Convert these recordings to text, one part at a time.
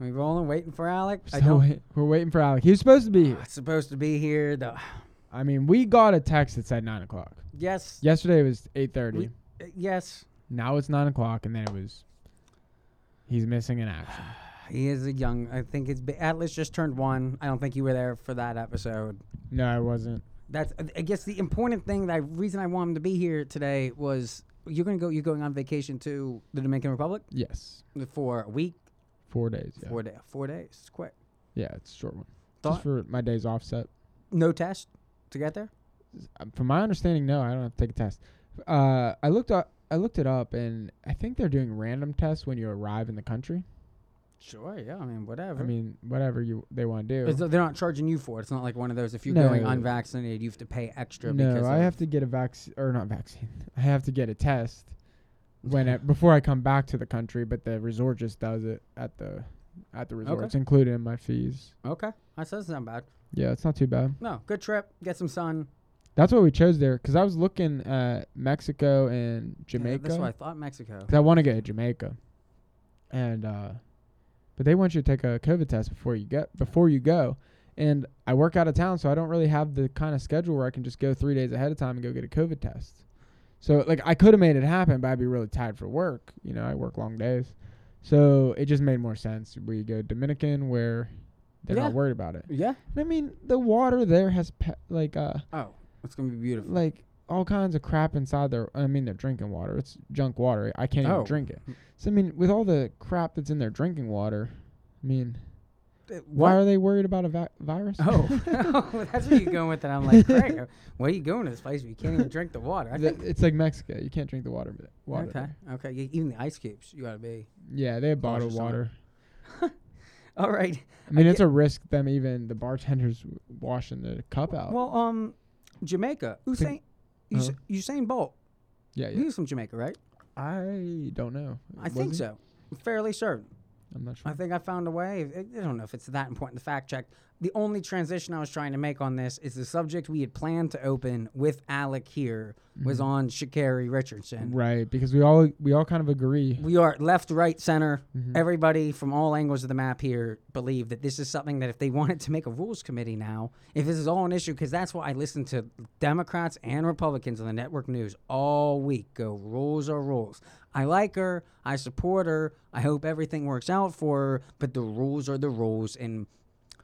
We rolling, waiting for Alec. I don't. wait- we're waiting for Alec. He was supposed to be here. It's supposed to be here. The I mean, we got a text that said nine o'clock. yes, Yesterday it was eight thirty. We- uh, yes. Now it's nine o'clock, and then it was. He's missing in action. He is a young. I think it's Atlas just turned one. I don't think you were there for that episode. No, I wasn't. That's. I guess the important thing. That I, reason I want him to be here today was you're gonna go. You're going on vacation to the Dominican Republic Yes, for a week, four days. Yeah, four day, four days. It's quick. yeah, it's a short one. Thought- Just for my days offset. No test to get there. Um, From my understanding, no, I don't have to take a test. Uh, I looked up. I looked it up, and I think they're doing random tests when you arrive in the country. Sure. Yeah. I mean, whatever. I mean, whatever you they want to It's- do. they're not charging you for it. It's not like one of those. If you're No. going unvaccinated, you have to pay extra. because No, I have to get a vaccine or not vaccine. I have to get a test when I, before I come back to the country. But the resort just does it at the at the resort. Okay. It's included in my fees. Okay, that doesn't bad. Yeah, it's not too bad. No, good trip. Get some sun. That's what we chose there because I was looking at Mexico and Yeah, Jamaica. that's what I thought Mexico. Because I want to go to Jamaica, and uh, but they want you to take a COVID test before you get before you go. And I work out of town, so I don't really have the kind of schedule where I can just go three days ahead of time and go get a COVID test. So like I could have made it happen, but I'd be really tired for work. You know, I work long days, so it just made more sense. We go Dominican where they're Yeah. not worried about it. Yeah. I mean, the water there has pe- like uh Oh, it's gonna be beautiful. like all kinds of crap inside their I mean they're drinking water. It's junk water. I can't Oh. even drink it. So I mean with all the crap that's in their drinking water, I mean why are they worried about a va- virus? Oh, that's where you're going with it. I'm like, Craig, why are you going to this place where you can't even drink the water? I Th- think. it's like Mexico. You can't drink the water. but- water Okay. Okay. you- Even the ice cubes, you gotta be. Yeah, they have bottled water. All right. I mean, I it's a risk them even the bartenders washing the cup out. Well, um, Jamaica. Usain, Us- Uh-huh. Usain Bolt. yeah, yeah. He's from Jamaica, right? I don't know. I Was think he? so. I'm fairly certain. I'm not sure. I think I found a way. I I don't know if it's that important to fact check. The only transition I was trying to make on this is the subject we had planned to open with Alec here was Mhm. on Sha'Carri Richardson. right because we all we all kind of agree. We are left, right, center. Mhm. Everybody from all angles of the map here believe that this is something that if they wanted to make a rules committee now, if this is all an issue, because that's why I listen to Democrats and Republicans on the network news all week go, rules are rules. I like her. I support her. I hope everything works out for her, but the rules are the rules. And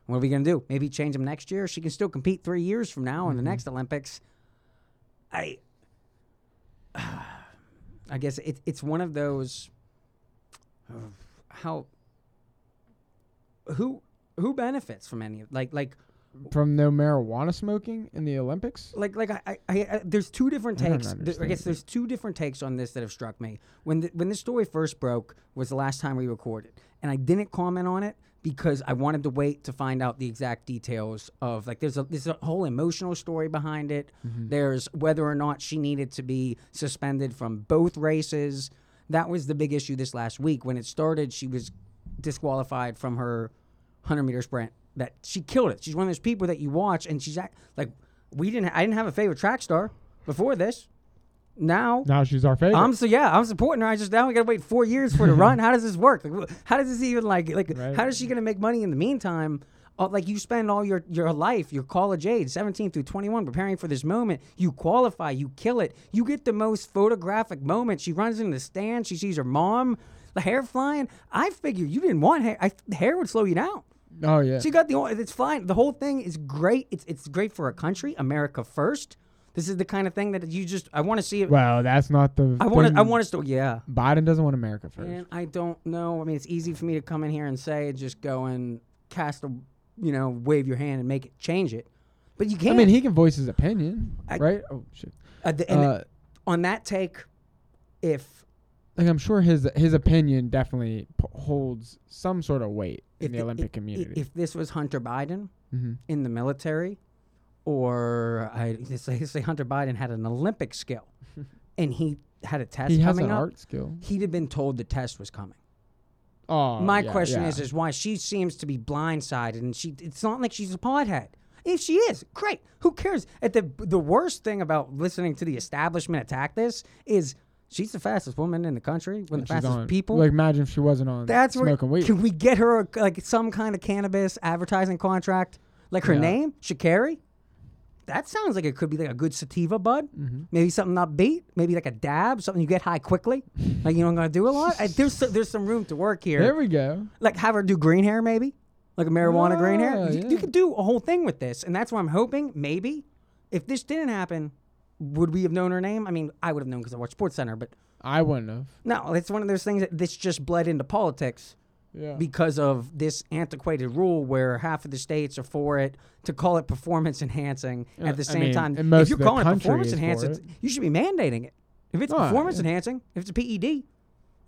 what are we going to do? Maybe change them next year? She can still compete three years from now in the Mhm. next Olympics. I. I guess it, it's one of those how who who benefits from any of like like From no marijuana smoking in the Olympics. like like I, I, I, I there's two different I don't takes. I guess there's two different takes on this that have struck me. When the, when this story first broke was the last time we recorded, and I didn't comment on it because I wanted to wait to find out the exact details of like there's a there's a whole emotional story behind it. Mm-hmm. There's whether or not she needed to be suspended from both races. That was the big issue this last week. When it started, she was disqualified from her 100 meter sprint. That she killed it. She's one of those people that you watch and she's act, like, we didn't. I didn't have a favorite track star before this. Now, Now she's our favorite. I'm so yeah, I'm supporting her. I just now we gotta wait four years for her to run. How does this work? Like, how does this even like like Right. how is she gonna make money in the meantime? Uh, like you spend all your your life, your college age, 17 through 21, preparing for this moment. You qualify, you kill it. You get the most photographic moment. She runs in the stand. She sees her mom, the hair flying. I figure you didn't want hair. I, hair would slow you down. oh yeah. She got the it's fine. The whole thing is great. It's it's great for a country, America first. This is the kind of thing that you just I want to see it. well, that's not the. I want to I want us to yeah. Biden doesn't want America first. And I don't know. I mean, it's easy for me to come in here and say just go and cast a, you know, wave your hand and make it change it. But you can't. I mean, he can voice his opinion, I- right? Oh shit. uh, the- and Uh, on that take, if like I'm sure his his opinion definitely p- holds some sort of weight in the the- Olympic community. if this was Hunter Biden hmm in the military, or I say say Hunter Biden had an Olympic skill, and he had a test He has coming an up, art skill. he'd have been told the test was coming. Oh, My yeah, question yeah. is, is why she seems to be blindsided, and she. It's not like she's a pothead. If she is, great. Who cares? At the the worst thing about listening to the establishment attack this is She's the fastest woman in the country. One of the fastest on- people. Like imagine if she wasn't on That's where smoking weed. can we get her a, like some kind of cannabis advertising contract? Like her Yeah. name, Sha'Carri. That sounds like it could be like a good sativa bud. Mm-hmm. Maybe something upbeat. Maybe like a dab, something you get high quickly. like you don't gotta do a lot. I, there's so- there's some room to work here. There we go. like have her do green hair, maybe like a marijuana green hair. You, yeah. you could do a whole thing with this, and that's why I'm hoping maybe if this didn't happen, would we have known her name? I mean, I would have known because I watched Sports Center, but I wouldn't have. no, it's one of those things that this just bled into politics Yeah. because of this antiquated rule where half of the states are for it to call it performance enhancing at the I same mean, time. if you're calling it performance enhancing, it. you should be mandating it. If it's Oh, performance yeah. enhancing, if it's a PED,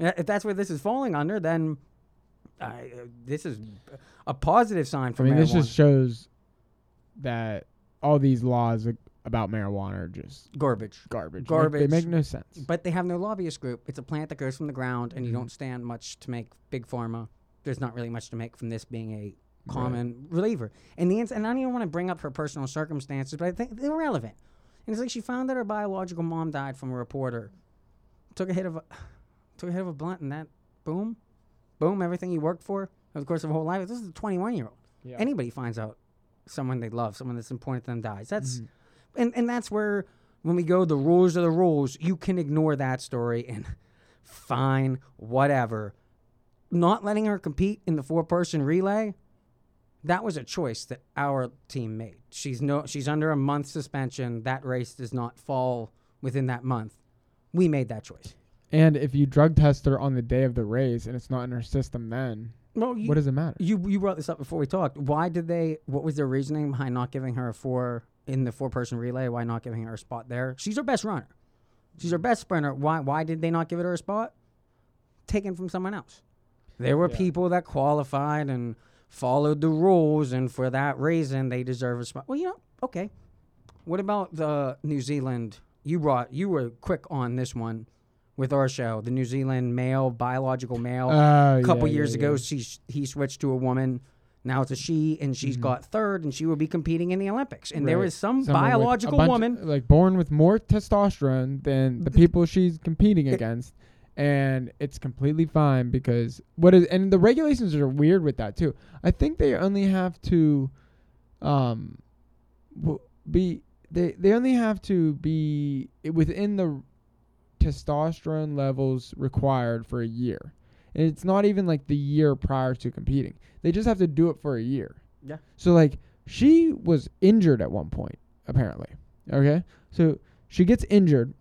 uh, if that's where this is falling under, then I, uh, this is a positive sign for I mean, marijuana. this just shows that all these laws about marijuana are just garbage. garbage. Garbage. they make no sense. But they have no lobbyist group. It's a plant that grows from the ground, and you Mhm. don't stand much to make big pharma. There's not really much to make from this being a common reliever. And the ins- and I don't even want to bring up her personal circumstances, but I think they're relevant. And it's like she found that her biological mom died from a reporter. Took a hit of a took a hit of a blunt, and that boom, boom, everything you worked for over the course of a whole life. This is a 21 year old. Yeah. Anybody finds out someone they love, someone that's important to them dies. That's Mhm. and and that's where when we go the rules are the rules you can ignore that story and fine whatever not letting her compete in the four person relay that was a choice that our team made. She's no she's under a month suspension. That race does not fall within that month. We made that choice. And if you drug test her on the day of the race and it's not in her system, then well you, what does it matter? you you brought this up before we talked. Why did they what was their reasoning behind not giving her a four in the four person relay? Why not giving her a spot there? She's our best runner. She's our best sprinter. Why why did they not give it her a spot? Taken from someone else there were Yeah. people that qualified and followed the rules and for that reason they deserve a spot well you know okay what about the new zealand you brought you were quick on this one with our show the new zealand male biological male Uh, a couple yeah, years yeah, ago, she he switched to a woman. Now it's a she, and she's Mhm. got third, and she will be competing in the Olympics. And there Right. is some Someone biological woman. like born with more testosterone than the people she's competing It- against and it's completely fine because what is and the regulations are weird with that too. I think they only have to um w- be they they only have to be within the testosterone levels required for a year. And it's not even like the year prior to competing. They just have to do it for a year. Yeah. so like she was injured at one point apparently okay? So she gets injured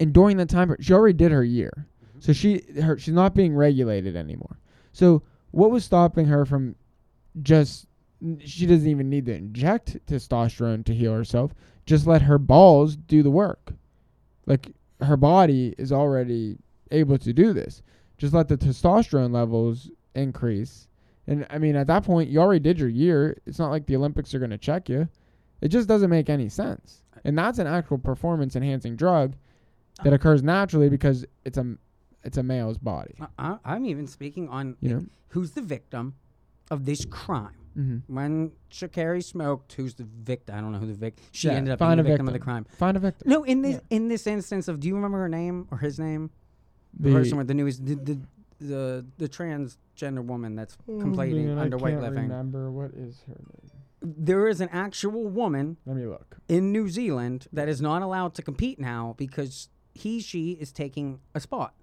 and during that time she already did her year. Mm-hmm. So she her she's not being regulated anymore. So what was stopping her from just she doesn't even need to inject testosterone to heal herself. Just let her balls do the work. Like her body is already able to do this. Just let the testosterone levels increase. And i mean at that point you already did your year. It's not like the olympics are going to check you. It just doesn't make any sense. And that's an actual performance enhancing drug that occurs naturally because it's a it's a male's body I, I'm even speaking on you know who's the victim of this crime. mm-hmm. When Sha'Carri smoked, who's the victim? I don't know who the victim. She Yeah, ended up being find the a victim, of the victim. crime. find a victim No, in this in this instance of, do you remember her name or his name? The, The- person with the newest, the the, the the transgender woman that's complaining man, I under can't weightlifting. remember what is her name There is an actual woman let me look in New Zealand that is not allowed to compete now because he she is taking a spot.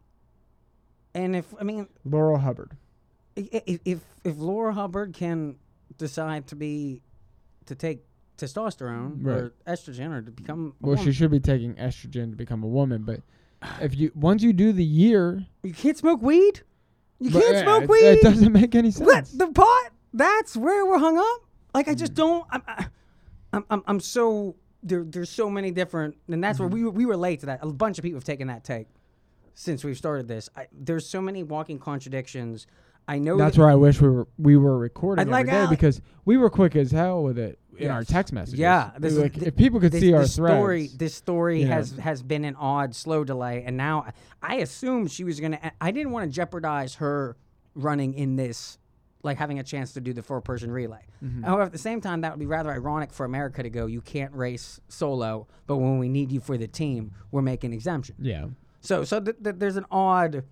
And if I mean laurel hubbard i- i- if if Laura Hubbard can decide to be to take testosterone or estrogen or to become well she should be taking estrogen to become a woman but if you once you do the year you can't smoke weed. You but, can't yeah, smoke it, weed. it doesn't make any sense What the pot? That's where we're hung up. Like I just Mm. don't. I'm, I- I'm, I'm, I'm so there. There's so many different, and that's where we Mm-hmm. were- we relate to that. A bunch of people have taken that take since we've started this. I, there's so many walking contradictions. I know That's that, where I wish we were we were recording like day Al- because we were quick as hell with it in our text messages. Yeah, We this is- like, thi- if people could this, see our this threads, story. This story has has been an odd, slow delay, and now I assumed she was gonna. I didn't want to jeopardize her running in this, like having a chance to do the four person relay. Mm-hmm. However, at the same time, that would be rather ironic for America to go. You can't race solo, but when we need you for the team, we're making exemption. yeah, So so th- th- there's an odd.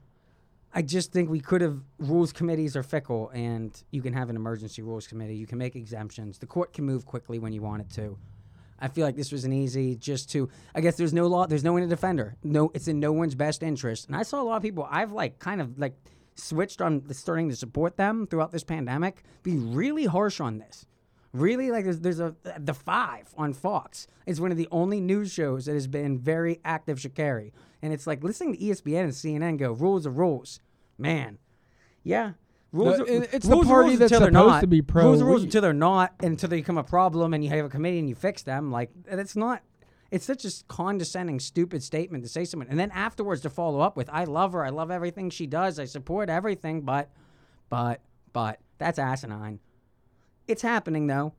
I just think we could have rules committees are fickle, and you can have an emergency rules committee. You can make exemptions. The court can move quickly when you want it to. I feel like this was an easy just to. I guess there's no law. There's no one to defend her. No, it's in no one's best interest. And I saw a lot of people. I've like kind of like switched on starting to support them throughout this pandemic. Be really harsh on this. Really, like there's there's a the five on Fox is one of the only news shows that has been very active Sha'Carri, and it's like listening to ESPN and CNN go rules are rules, man. Yeah, rules. No, are, it's the rules are party rules that's supposed not. to be pro Rules are rules until they're not, until they become a problem, and you have a committee and you fix them. Like that's not. It's such a condescending, stupid statement to say someone, and then afterwards to follow up with, "I love her. I love everything she does. I support everything." But, but, but that's asinine. It's happening though,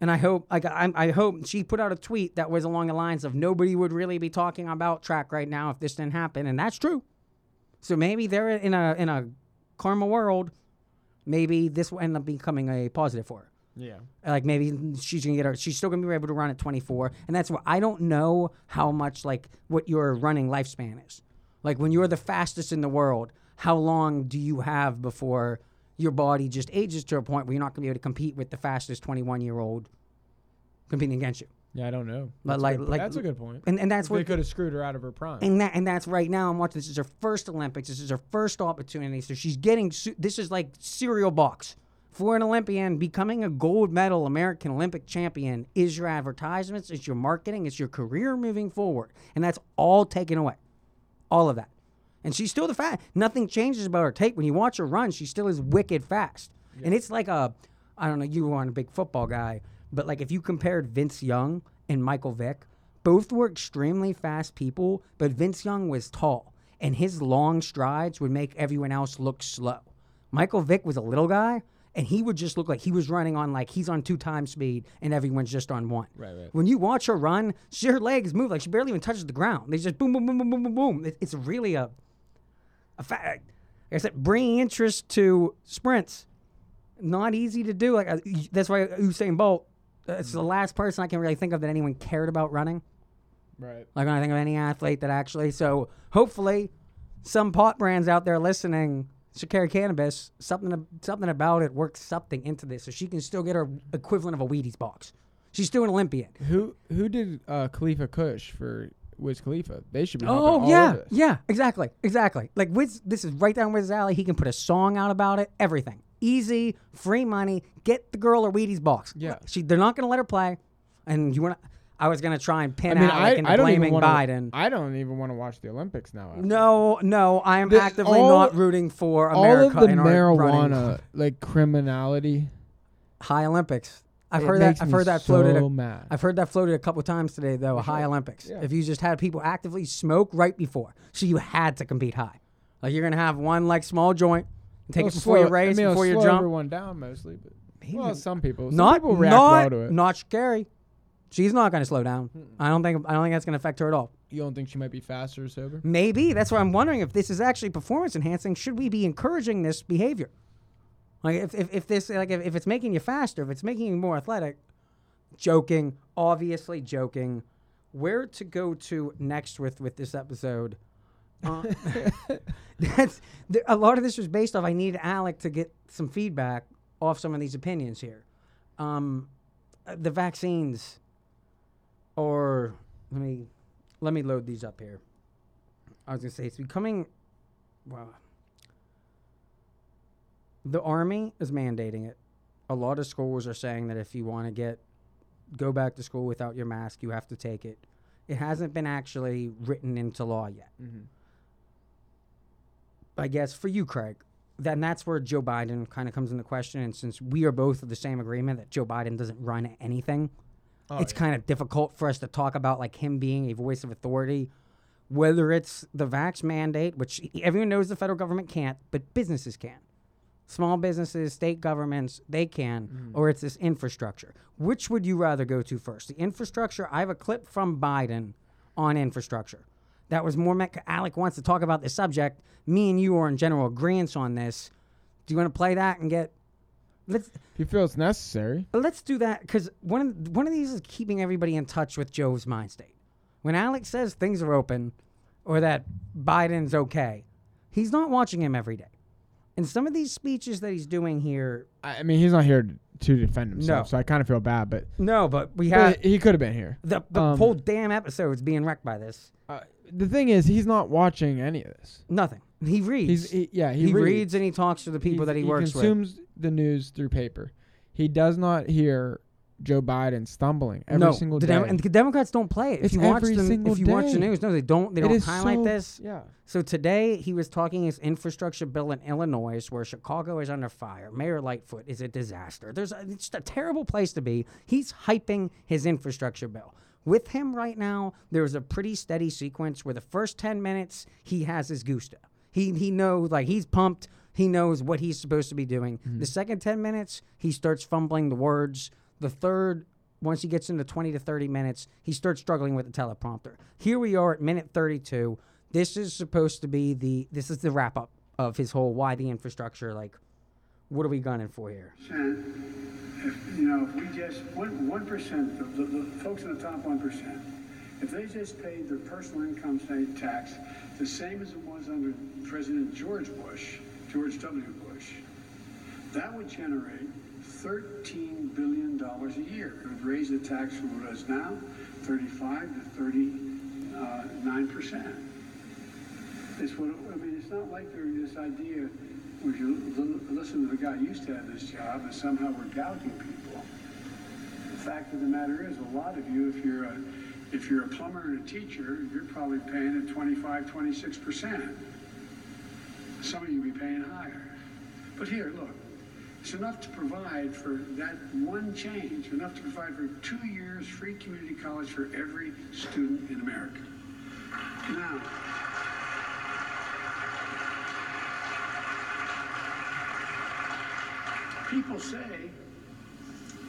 and I hope I, got- I, I hope she put out a tweet that was along the lines of nobody would really be talking about track right now if this didn't happen, and that's true. So maybe they're in a in a karma world. Maybe this will end up becoming a positive for her. Yeah. Like maybe she's gonna get her. She's still gonna be able to run at 24, and that's what I don't know how much like what your running lifespan is. Like when you're the fastest in the world, how long do you have before your body just ages to a point where you're not gonna be able to compete with the fastest 21 year old competing against you? Yeah, I don't know. But That's like- good, like- that's a good point. And and that's they what could have screwed her out of her prime. and that and that's right now. I'm watching. This is her first Olympics. This is her first opportunity. So she's getting. This is like cereal box for an Olympian. Becoming a gold medal American Olympic champion is your advertisements, it's your marketing, it's your career moving forward, and that's all taken away. All of that, and she's still the fast. Nothing changes about her take. When you watch her run, she still is wicked fast, and it's like a. I don't know. You weren't a big football guy, but like if you compared Vince Young and Michael Vick, both were extremely fast people, but Vince Young was tall, and his long strides would make everyone else look slow. Michael Vick was a little guy, and he would just look like he was running on like he's on two times speed, and everyone's just on one. Right, right. When you watch her run, she, her legs move like she barely even touches the ground. They just boom, boom, boom, boom, boom, boom, boom. It, it's really a, a fact. Like I said, bringing interest to sprints, not easy to do. Like uh, that's why Usain Bolt. It's the last person I can really think of that anyone cared about running. right. Like when I think of any athlete that actually. So hopefully, some pot brands out there listening, Sha'Carri Cannabis, something something about it works something into this, so she can still get her equivalent of a Wheaties box. She's still an Olympian. Who who did uh, Khalifa Kush for Wiz Khalifa? They should be. Oh yeah, yeah, exactly, exactly. Like Wiz, this is right down Wiz's alley. He can put a song out about it. Everything easy, free money. Get the girl her Wheaties box. Yeah. she. They're not going to let her play, and you want. I was going to try and I pin mean, Alec I, into I blaming want Biden. I don't even want to watch the Olympics now. after No, no, I am The- actively all- not rooting for America all of the in our marijuana like criminality. high Olympics. I've it heard that. I've heard that floated. So a- mad. I've heard that floated a couple times today, though. For high. Olympics. Yeah. If you just had people actively smoke right before, so you had to compete high. Like you're gonna have one like small joint, and take It'll it before you slow- race, I mean, before you slow jump. everyone down mostly, but well, some people. Some not people react not well to it. not scary. She's not gonna slow down. I don't think. I don't think that's gonna affect her at all. You don't think she might be faster or sober? Maybe that's why I'm wondering if this is actually performance enhancing. Should we be encouraging this behavior? Like if, if, if this like if, if it's making you faster, if it's making you more athletic, joking, obviously joking. Where to go to next with with this episode? Uh, that's th- a lot of this was based off. I needed Alec to get some feedback off some of these opinions here. Um, uh, the vaccines, or let me let me load these up here. I was gonna say it's becoming. Well, the army is mandating it. A lot of schools are saying that if you want to get go back to school without your mask, you have to take it. It hasn't been actually written into law yet. Mhm. I guess for you, Craig, then that's where Joe Biden kind of comes into question. And since we are both of the same agreement that Joe Biden doesn't run anything, Oh, it's yeah. kind of difficult for us to talk about like him being a voice of authority, whether it's the vax mandate, which everyone knows the federal government can't, but businesses can. Small businesses, state governments, they can, Mm-hmm. or it's this infrastructure. Which would you rather go to first? The infrastructure. I have a clip from Biden on infrastructure. That was more. Mec- Alec wants to talk about the subject. Me and you are in general agreement on this. Do you want to play that and get? Let's If you feel it's necessary. let's do that because one of one of these is keeping everybody in touch with Joe's mind state. When Alex says things are open, or that Biden's okay. He's not watching him every day. And some of these speeches that he's doing here, I I mean, he's not here to defend himself, No. so I kind of feel bad, but, no, but we have but he could have been here. the, the um, whole damn episode's being wrecked by this. Uh, the thing is, he's not watching any of this. Nothing. He reads. He's he, yeah, he, he, reads. reads and he talks to the people that he, works with. He consumes the news through paper. He does not hear Joe Biden stumbling every no, single the day. Dem- and the Democrats don't play it. If It's you watch the if you watch the news, no, they don't. They It don't highlight so- this. Yeah. So today he was talking his infrastructure bill in Illinois, where Chicago is under fire. Mayor Lightfoot is a disaster. There's a, it's just a terrible place to be. He's hyping his infrastructure bill. With him right now, there's a pretty steady sequence where the first ten minutes he has his gusto. He he knows like he's pumped. He knows what he's supposed to be doing. The mm-hmm. second ten minutes, he starts fumbling the words. The third, once he gets into twenty to thirty minutes, he starts struggling with the teleprompter. Here we are at minute thirty-two this is supposed to be the this is the wrap up of his whole why the infrastructure like what are we gunning for here if, you know, if we just, one, one percent, the, the, the folks in the top one percent, if they just paid their personal income tax the same as it was under President George Bush, George W. Bush, that would generate thirteen billion dollars a year. It would raise the tax from what it is now, thirty-five to thirty-nine percent. It's what, I mean, it's not like there's this idea, if you listen to the guy used to have this job, that somehow we're gouging people. The fact of the matter is, a lot of you, if you're a, if you're a plumber and a teacher, you're probably paying at 25, 26 percent. Some of you be paying higher. But here, look, it's enough to provide for that one change, enough to provide for two years free community college for every student in America. Now, people say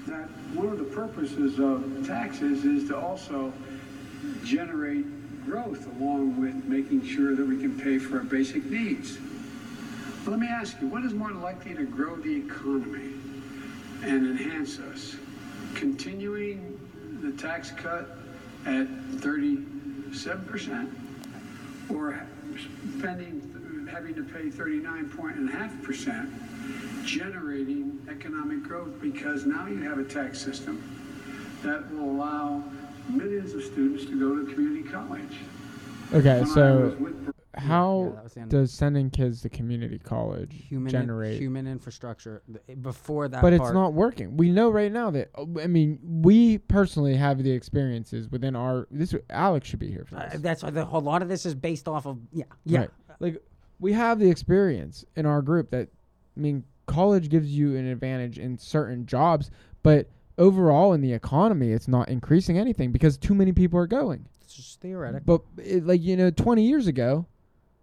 that one of the purposes of taxes is to also generate growth along with making sure that we can pay for our basic needs. Let me ask you, what is more likely to grow the economy and enhance us? Continuing the tax cut at 37% or spending, having to pay 39.5%, generating economic growth because now you have a tax system that will allow millions of students to go to community college. Okay, When so with how that was the end. does sending kids to community college human generate? human infrastructure th- before that but it's not working. We know right now that I mean, we personally have the experiences within our. This Alex should be here for uh, that's why the, a lot of this is based off of yeah yeah Right. Like we have the experience in our group that I mean, college gives you an advantage in certain jobs, but overall in the economy, it's not increasing anything because too many people are going. it's just theoretic But it, like you know, 20 years ago,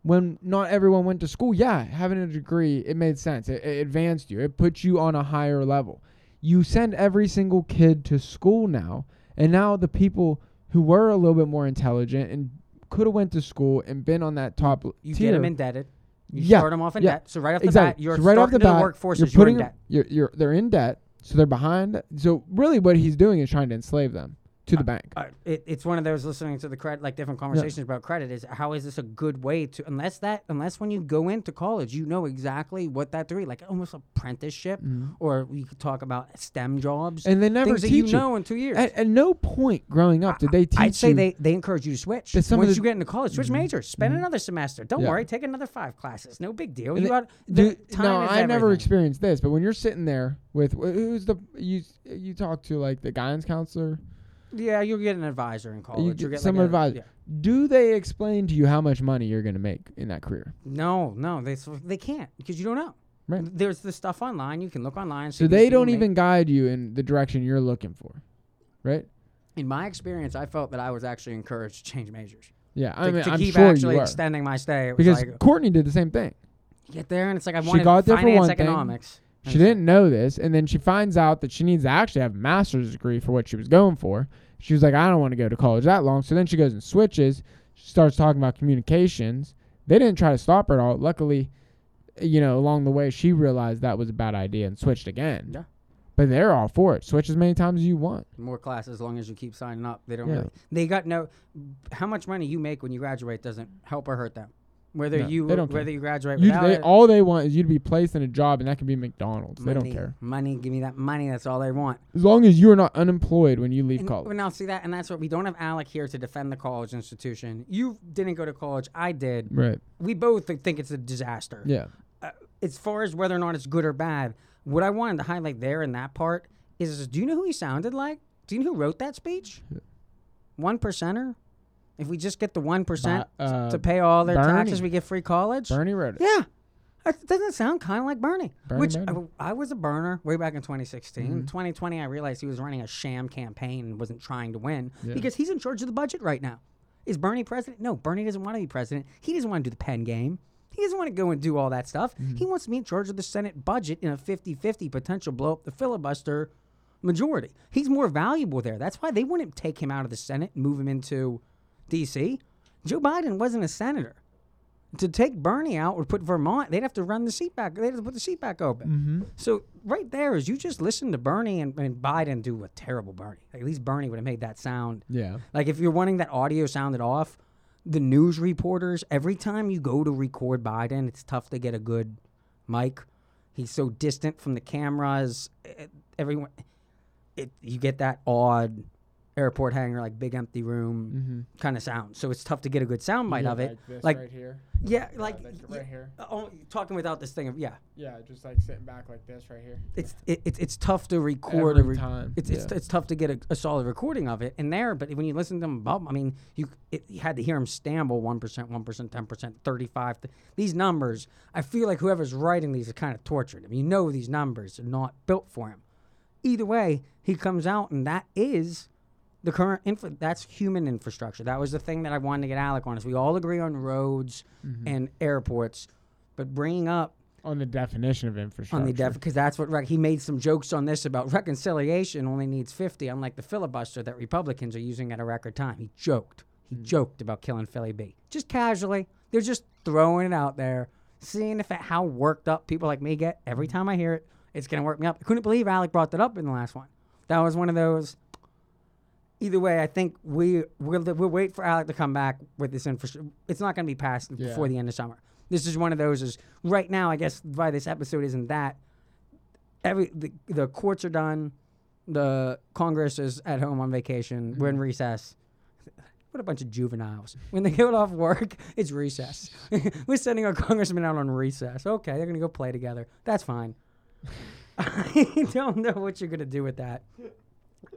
when not everyone went to school, yeah, having a degree it made sense. It, it advanced you. It put you on a higher level. You send every single kid to school now, and now the people who were a little bit more intelligent and could have went to school and been on that top you tier. get them indebted you Yeah, start them off in yeah, debt so right off the exactly. bat you're so right off starting the bat, the workforce you're is you're in debt You're, you're they're in debt, so they're behind. So really, what he's doing is trying to enslave them to the bank. uh, it, it's one of those listening to the credit like different conversations about credit is how is this a good way to unless that unless when you go into college you know exactly what that degree like almost apprenticeship or we could talk about STEM jobs Mm-hmm. And they never teach you know in two years. At, at no point growing up did they teach I'd say you. they, they encourage you to switch. that some of Once the- you get into college, switch majors. Spend another semester. Don't Yeah. worry, take another five classes. No big deal. And You got the time no, I never experienced this, but when you're sitting there with who's the you you talk to like the guidance counselor, Yeah, you'll get an advisor in college. you You'll get get some like a- advice. yeah. Do they explain to you how much money you're going to make in that career? No, no, they they can't because you don't know. Right. There's the stuff online. You can look online. So they don't make. even guide you in the direction you're looking for, right? In my experience, I felt that I was actually encouraged to change majors. Yeah, To, I mean, to I'm keep sure actually you are extending my stay. Because like, Courtney did the same thing. you get there and it's like I She wanted got there for finance one economics. and She didn't know this, and then she finds out that she needs to actually have a master's degree for what she was going for. She was like, I don't want to go to college that long. So then she goes and switches. She starts talking about communications. They didn't try to stop her at all. Luckily, you know, along the way, she realized that was a bad idea and switched again. Yeah. But they're all for it. Switch as many times as you want. More classes as long as you keep signing up. They don't Yeah. really. They got no. How much money you make when you graduate doesn't help or hurt them. Whether No, you they don't care. whether you graduate You, without they, it, all they want is you to be placed in a job, and that can be McDonald's. They don't care. Money, give me that money. That's all they want. As long as you are not unemployed when you leave And, college. now see that, and that's what we don't have Alec here to defend the college institution. You didn't go to college. I did. Right. We both think it's a disaster. Yeah. Uh, as far as whether or not it's good or bad, what I wanted to highlight there in that part is: do you know who he sounded like? Do you know who wrote that speech? One percenter. If we just get the one percent uh, to pay all their taxes, we get free college. Bernie wrote it. Yeah. That doesn't sound kind of like Bernie. Bernie which Bernie. I, I was a burner way back in 2016. Mm-hmm. 2020, I realized he was running a sham campaign and wasn't trying to win Yeah. because he's in charge of the budget right now. Is Bernie president? No, Bernie doesn't want to be president. He doesn't want to do the pen game. He doesn't want to go and do all that stuff. Mm-hmm. He wants to be in charge of the Senate budget in a 50 50 potential blow up the filibuster majority. He's more valuable there. That's why they wouldn't take him out of the Senate and move him into D.C. Joe Biden wasn't a senator. To take Bernie out would put Vermont, they'd have to run the seat back. They'd have to put the seat back open. Mm-hmm. So right there is you just listen to Bernie and, and Biden do a terrible Bernie. At least Bernie would have made that sound. Yeah. Like if you're wanting that audio sounded off, the news reporters, every time you go to record Biden, it's tough to get a good mic. He's so distant from the cameras. Everyone, it you get that odd airport hangar, like big empty room Mm-hmm. kind of sound. So it's tough to get a good sound bite of it. this like- right here. Yeah, like, like yeah, right here. uh, oh, talking without this thing of yeah. Yeah, just like sitting back like this right here. It's it, it's it's tough to record a Every re- time. It's, it's Yeah. it's tough to get a, a solid recording of it in there. But when you listen to him, bub, I mean, you it, you had to hear him stamble one percent, one percent, ten percent, thirty five. These numbers, I feel like whoever's writing these is kind of tortured I mean, You know, these numbers are not built for him. Either way, he comes out, and that is the current infra. That's human infrastructure. That was the thing that I wanted to get Alec on. Is we all agree on roads Mm-hmm. and airports, but bringing up On the definition of infrastructure. on the def because that's what rec- he made some jokes on this about reconciliation only needs 50 unlike the filibuster that republicans are using at a record time he joked he joked about killing philly b just casually they're just throwing it out there seeing if it, how worked up people like me get every time i hear it it's going to work me up i couldn't believe alec brought that up in the last one that was one of those either way i think we we'll, we'll wait for alec to come back with this infrastructure it's not going to be passed Yeah. before the end of summer. This is one of those is right now i guess why this episode isn't that. Every the, the courts are done the congress is at home on vacation we're in mm-hmm. recess. What a bunch of juveniles. When they get off work it's recess. We're sending our congressmen out on recess. Okay they're gonna go play together. That's fine. I don't know what you're gonna do with that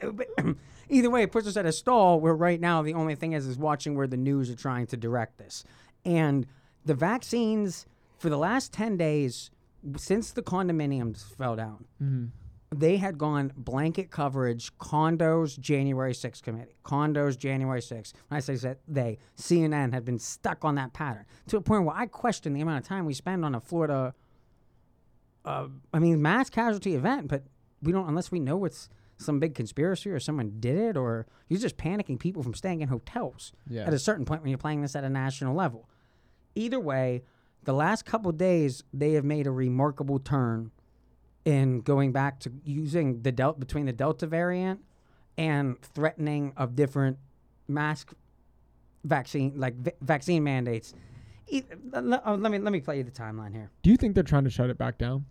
either way, it puts us at a stall where right now the only thing is is watching where the news are trying to direct this. And the vaccines for the last 10 days since the condominiums fell down, Mm-hmm. they had gone blanket coverage condos January 6th committee. Condos January 6th. When I say that they, CNN had been stuck on that pattern to a point where I question the amount of time we spend on a Florida uh, I mean, mass casualty event, but we don't unless we know it's some big conspiracy or someone did it, or you're just panicking people from staying in hotels Yeah. at a certain point when you're playing this at a national level. Either way, the last couple days they have made a remarkable turn in going back to using the delta between the Delta variant and threatening of different mask vaccine like v- vaccine mandates. E- uh, let, oh, uh, let me let me play you the timeline here. Do you think they're trying to shut it back down?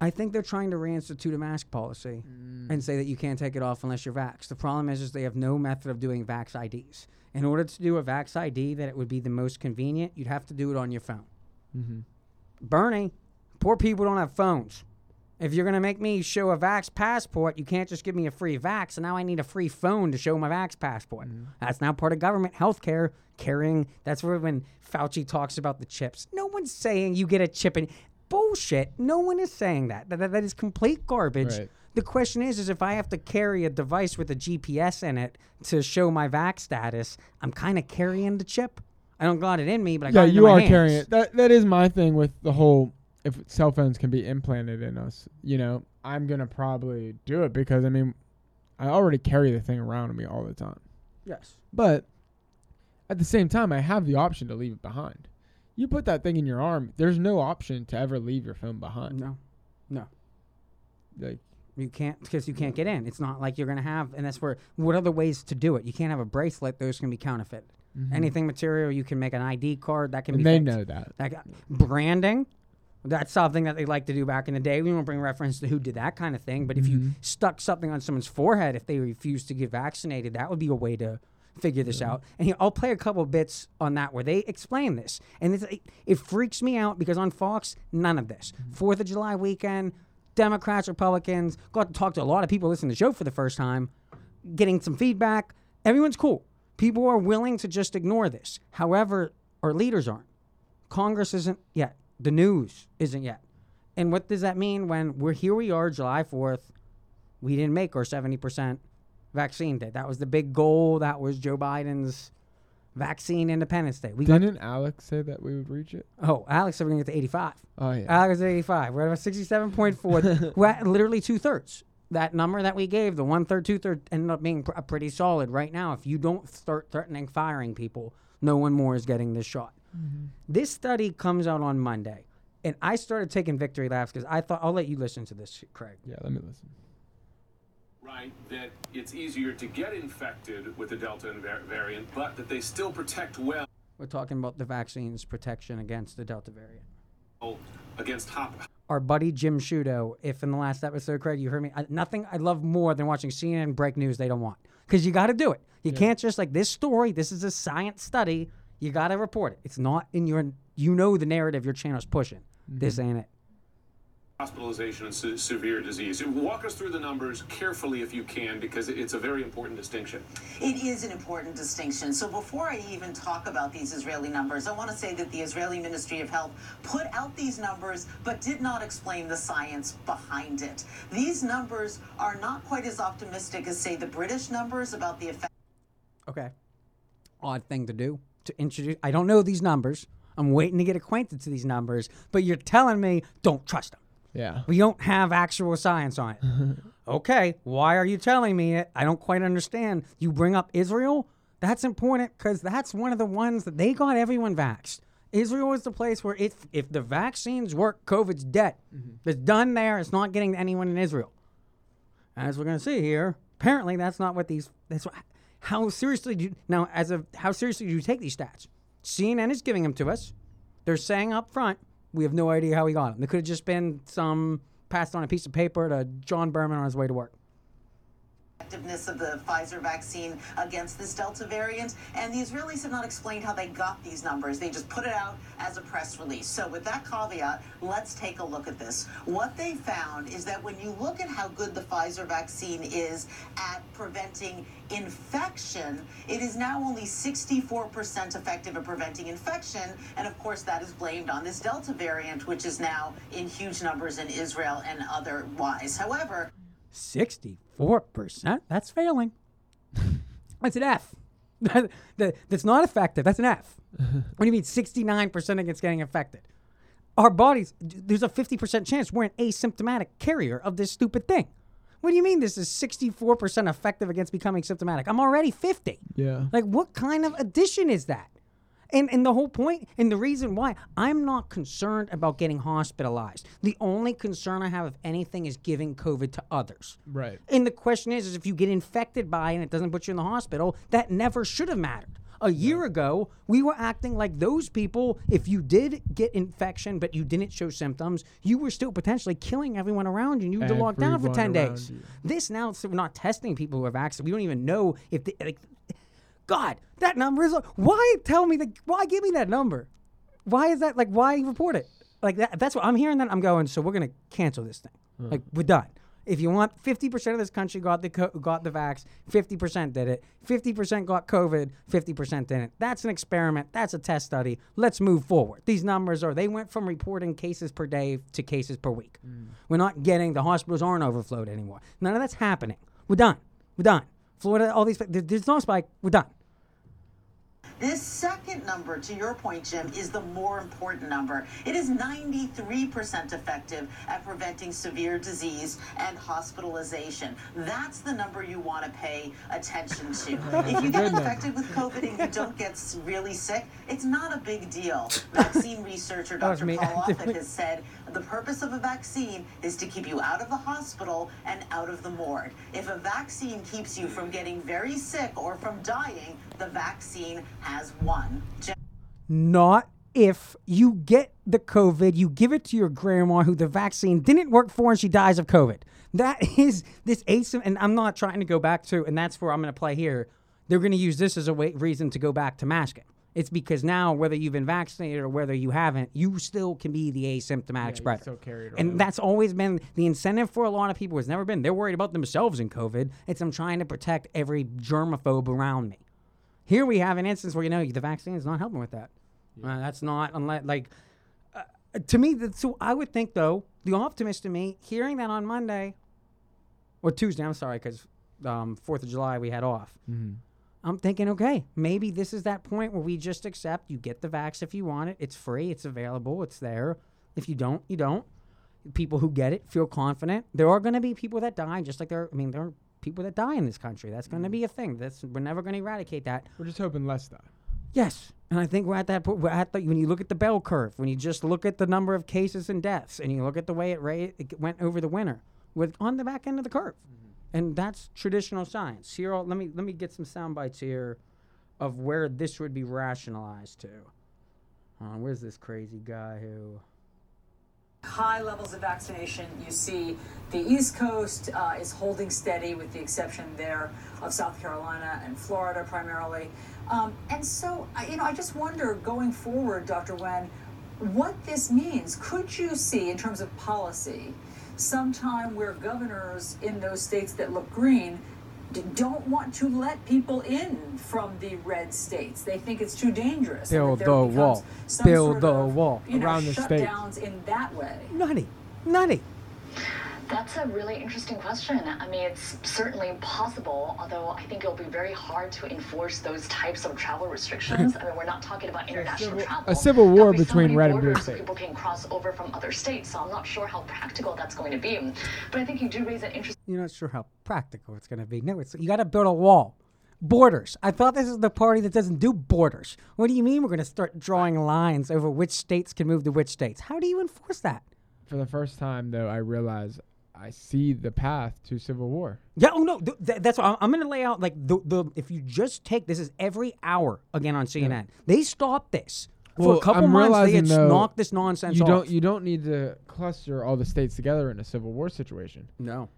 I think they're trying to reinstitute a mask policy and say that you can't take it off unless you're vaxxed. The problem is, is they have no method of doing vax IDs. In order to do a vax ID that it would be the most convenient, you'd have to do it on your phone. Mm-hmm. Bernie, poor people don't have phones. If you're gonna make me show a vax passport, you can't just give me a free vax. And now I need a free phone to show my vax passport. That's now part of government healthcare carrying. That's where when Fauci talks about the chips, no one's saying you get a chip and bullshit. No one is saying that. That, that, that is complete garbage. Right. The question is, is if I have to carry a device with a GPS in it to show my vac status, I'm kind of carrying the chip. I don't got it in me, but I yeah, got it in me. Yeah, you are hands. carrying it. That that is my thing with the whole. If cell phones can be implanted in us, you know, I'm gonna probably do it because I mean, I already carry the thing around with me all the time. Yes. But at the same time, I have the option to leave it behind. You put that thing in your arm. There's no option to ever leave your phone behind. No. No. Like You can't because you can't get in. It's not like you're gonna have, and that's where. What other ways to do it? You can't have a bracelet; those can be counterfeit. Anything material, you can make an ID card that can Mm-hmm. And be. they fixed. know that. That got- branding. That's something that they like to do back in the day. We won't bring reference to who did that kind of thing, but if you stuck something on someone's forehead if they refuse to get vaccinated, that would be a way to figure this out. And I'll play a couple bits on that where they explain this, and it's, it, it freaks me out because on Fox, none of this. Mm-hmm. Fourth of July weekend, Democrats, Republicans, got to talk to a lot of people listening to the show for the first time, getting some feedback. Everyone's cool. People are willing to just ignore this. However, our leaders aren't. Congress isn't yet. The news isn't yet. And what does that mean when we're here we are July 4th, we didn't make our 70% vaccine day. That was the big goal. That was Joe Biden's vaccine independence day. We Didn't Alex say that we would reach it? Oh, Alex said we're going to get to 85. Oh yeah. Alex at 85. We're at 67.4. we're at literally two thirds. That number that we gave, the one third, two third, ended up being pr- uh, pretty solid right now. If you don't start threatening firing people, no one more is getting this shot. This study comes out on Monday, and I started taking victory laps because I thought I'll let you listen to this, Craig. yeah. Let me listen. Right that it's easier to get infected with the Delta variant, but that they still protect well We're talking about the vaccine's protection against the Delta variant. Oh, against hop. Our buddy Jim Sciutto, if in the last episode, Craig, you heard me, I, nothing I love more than watching CNN break news they don't want. Because you got to do it. You can't just like this story, this is a science study. You got to report it. It's not in your, you know, the narrative your channel's pushing. This mm-hmm. ain't it. Hospitalization and se- severe disease. Walk us through the numbers carefully if you can, because it's a very important distinction. It is an important distinction. So before I even talk about these Israeli numbers, I want to say that the Israeli Ministry of Health put out these numbers but did not explain the science behind it. These numbers are not quite as optimistic as, say, the British numbers about the effect. Okay. Odd thing to do to introduce. I don't know these numbers. I'm waiting to get acquainted to these numbers, but you're telling me don't trust them. Yeah. We don't have actual science on it. okay, why are you telling me it? I don't quite understand. You bring up Israel? That's important because that's one of the ones that they got everyone vaxxed. Israel is the place where if if the vaccines work, COVID's dead. Mm-hmm. It's done there. It's not getting to anyone in Israel. As we're going to see here, apparently that's not what these. That's what. How seriously do you, now? As of how seriously do you take these stats? CNN is giving them to us. They're saying up front, we have no idea how he got them. They could have just been some passed on a piece of paper to John Berman on his way to work. Effectiveness of the Pfizer vaccine against this Delta variant. And the Israelis have not explained how they got these numbers. They just put it out as a press release. So, with that caveat, let's take a look at this. What they found is that when you look at how good the Pfizer vaccine is at preventing infection, it is now only 64% effective at preventing infection. And of course, that is blamed on this Delta variant, which is now in huge numbers in Israel and otherwise. However, 64%? That's failing. That's an F. That- that- that's not effective. That's an F. what do you mean 69% against getting infected? Our bodies, there's a 50% chance we're an asymptomatic carrier of this stupid thing. What do you mean this is 64% effective against becoming symptomatic? I'm already 50. Yeah. Like, what kind of addition is that? And, and the whole point and the reason why I'm not concerned about getting hospitalized. The only concern I have, if anything, is giving COVID to others. Right. And the question is, is if you get infected by and it doesn't put you in the hospital, that never should have mattered. A year ago, we were acting like those people, if you did get infection but you didn't show symptoms, you were still potentially killing everyone around you and you had to lock down for 10 days. you. This now, so we're not testing people who have vaccinated. We don't even know if they, like, God, that number is, why tell me, that? why give me that number? Why is that, like, why report it? Like, that, that's what I'm hearing that. I'm going, so we're going to cancel this thing. Hmm. Like, we're done. If you want 50% of this country got the co- got the vax, 50% did it. 50% got COVID, 50% didn't. That's an experiment. That's a test study. Let's move forward. These numbers are they went from reporting cases per day to cases per week. Hmm. We're not getting the hospitals aren't overflowed anymore. None of that's happening. We're done. We're done. Florida, all these there's no spike. We're done. This second number, to your point, Jim, is the more important number. It is 93% effective at preventing severe disease and hospitalization. That's the number you want to pay attention to. If you get infected with COVID and you don't get really sick, it's not a big deal. Vaccine researcher Dr. Paul Offit has said The purpose of a vaccine is to keep you out of the hospital and out of the morgue. If a vaccine keeps you from getting very sick or from dying, the vaccine has won. Not if you get the COVID, you give it to your grandma who the vaccine didn't work for and she dies of COVID. That is this asym, and I'm not trying to go back to, and that's where I'm going to play here. They're going to use this as a way, reason to go back to masking. It's because now, whether you've been vaccinated or whether you haven't, you still can be the asymptomatic you spreader. still carry it around. and that's always been the incentive for a lot of people. Has never been they're worried about themselves in COVID. It's I'm trying to protect every germaphobe around me. Here we have an instance where you know the vaccine is not helping with that. Uh, that's not unless like uh, to me. That, so I would think though the optimist to me hearing that on Monday or Tuesday. I'm sorry because um, Fourth of July we had off. I'm thinking, okay, maybe this is that point where we just accept you get the vax if you want it. It's free, it's available, it's there. If you don't, you don't. People who get it feel confident. There are going to be people that die, just like there. I mean, there are people that die in this country. That's going to be a thing. That's we're never going to eradicate that. We're just hoping less die. Yes, and I think we're at that point. We're at the, when you look at the bell curve, when you just look at the number of cases and deaths, and you look at the way it, ra- it went over the winter, with on the back end of the curve, and that's traditional science. Here, I'll- let me let me get some sound bites here of where this would be rationalized to. Uh, where's this crazy guy who? High levels of vaccination. You see the East Coast uh, is holding steady, with the exception there of South Carolina and Florida primarily. Um, and so, you know, I just wonder going forward, Dr. Wen, what this means. Could you see, in terms of policy, sometime where governors in those states that look green don't want to let people in from the red states. They think it's too dangerous. Build the wall. Build the of, wall. You know, Around the states. shutdowns in that way. Nutty, nutty. That's a really interesting question. I mean, it's certainly possible, although I think it'll be very hard to enforce those types of travel restrictions. I mean, we're not talking about international civil- travel. a civil war be between many red and blue states. People can cross over from other states, so I'm not sure how practical that's going to be. But I think you do raise an interesting. You're not sure how practical it's going to be. No, it's you got to build a wall. Borders. I thought this is the party that doesn't do borders. What do you mean we're going to start drawing lines over which states can move to which states? How do you enforce that? For the first time, though, I realize I see the path to civil war. Yeah. Oh no. Th- th- that's what I'm, I'm going to lay out. Like the the if you just take this is every hour again on CNN. They stopped this for Well, a couple I'm months. They had though, knocked this nonsense You off. don't you don't need to cluster all the states together in a civil war situation. no.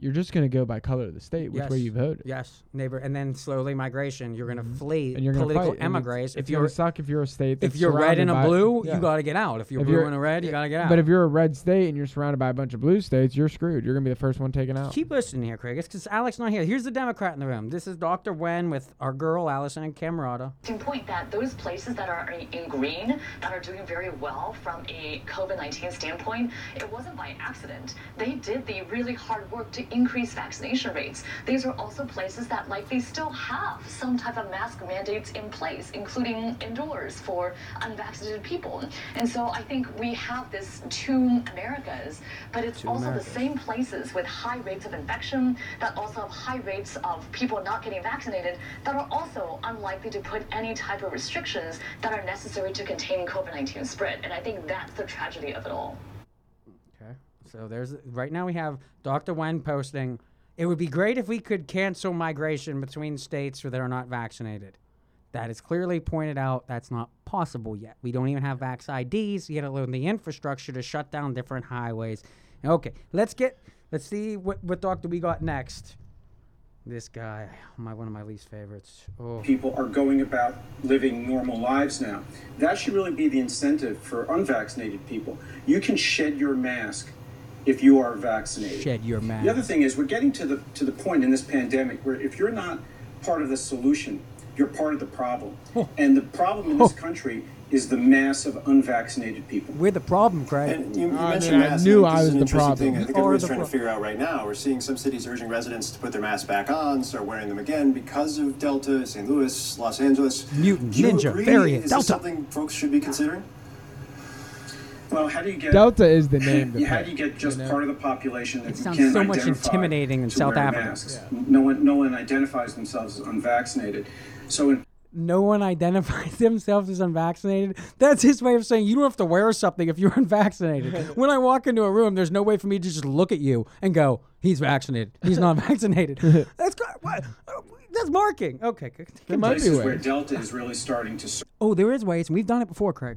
You're just going to go by color of the state, which Yes. way you voted. Yes, neighbor, and then slowly migration. You're going to flee Mm-hmm. And you're going to political fight. it's- emigres. It's, If gonna you're suck if you're a state. if you're red and a blue, yeah. you got to get out. If you're If blue you're- and a red, you got to get out. But if you're a red state and you're surrounded by a bunch of blue states, you're screwed. You're gonna be the first one taken out. Keep listening here, Craig. It's because Alex not here. Here's the Democrat in the room. This is Dr. Wen with our girl Alisyn and Camerota. point that those places that are in green that are doing very well from a COVID-19 standpoint, it wasn't by accident. They did the really hard work to increase vaccination rates. These are also places that likely still have some type of mask mandates in place, including indoors for unvaccinated people. And so I think we have this two Americas, but it's Two also Americas. the same places with high rates of infection that also have high rates of people not getting vaccinated that are also unlikely to put any type of restrictions that are necessary to contain COVID 19 spread. And I think that's the tragedy of it all. So there's right now we have Dr. Wen posting. It would be great if we could cancel migration between states that are not vaccinated. That is clearly pointed out. That's not possible yet. We don't even have vax IDs. To learn the infrastructure to shut down different highways. Okay, let's get let's see what what doctor we got next. This guy, my one of my least favorites. Oh, people are going about living normal lives now. That should really be the incentive for unvaccinated people. You can shed your mask if you are vaccinated. shed your mask. The other thing is we're getting to the to the point in this pandemic where if you're not part of the solution, you're part of the problem. Oh. And the problem in this oh. country is the mass of unvaccinated people. We're the problem, Craig. And you, you I mentioned mean, I knew I I was is an the problem. thing. I think Or everyone's the trying pro- to figure out right now. We're seeing some cities urging residents to put their masks back on, start wearing them again because of Delta, St. Louis, Los Angeles. Mutant, Do you ninja, agree? variant, Is Delta. this something folks should be considering? Well, how do you get Delta is the name. to Yeah, how do you get just you know? part of the population that It sounds can so much intimidating in South Africa. masks? No one, no one identifies themselves as unvaccinated. So in no one identifies themselves as unvaccinated. That's his way of saying you don't have to wear something if you're unvaccinated. when I walk into a room, there's no way for me to just look at you and go, "He's vaccinated. He's not vaccinated." That's what? Uh, That's marking. Okay. c- c- There might be Places where. Delta is really starting to Oh, there is ways, and we've done it before, Craig.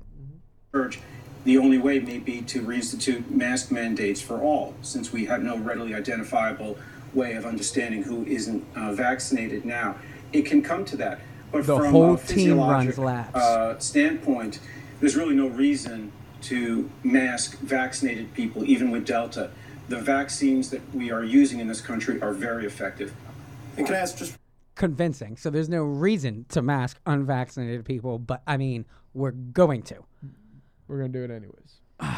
surge. The only way may be to reinstitute mask mandates for all, since we have no readily identifiable way of understanding who isn't uh, vaccinated now. It can come to that. But The from whole a team runs physiologic laps. uh, standpoint, there's really no reason to mask vaccinated people, even with Delta. The vaccines that we are using in this country are very effective. And can I ask just Convincing. So there's no reason to mask unvaccinated people, but I mean, we're going to. We're gonna do it anyways.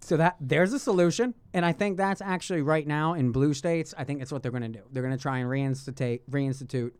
So that there's a solution, and I think that's actually right now in blue states. I think that's what they're going to do. They're going to try and reinstitute reinstitute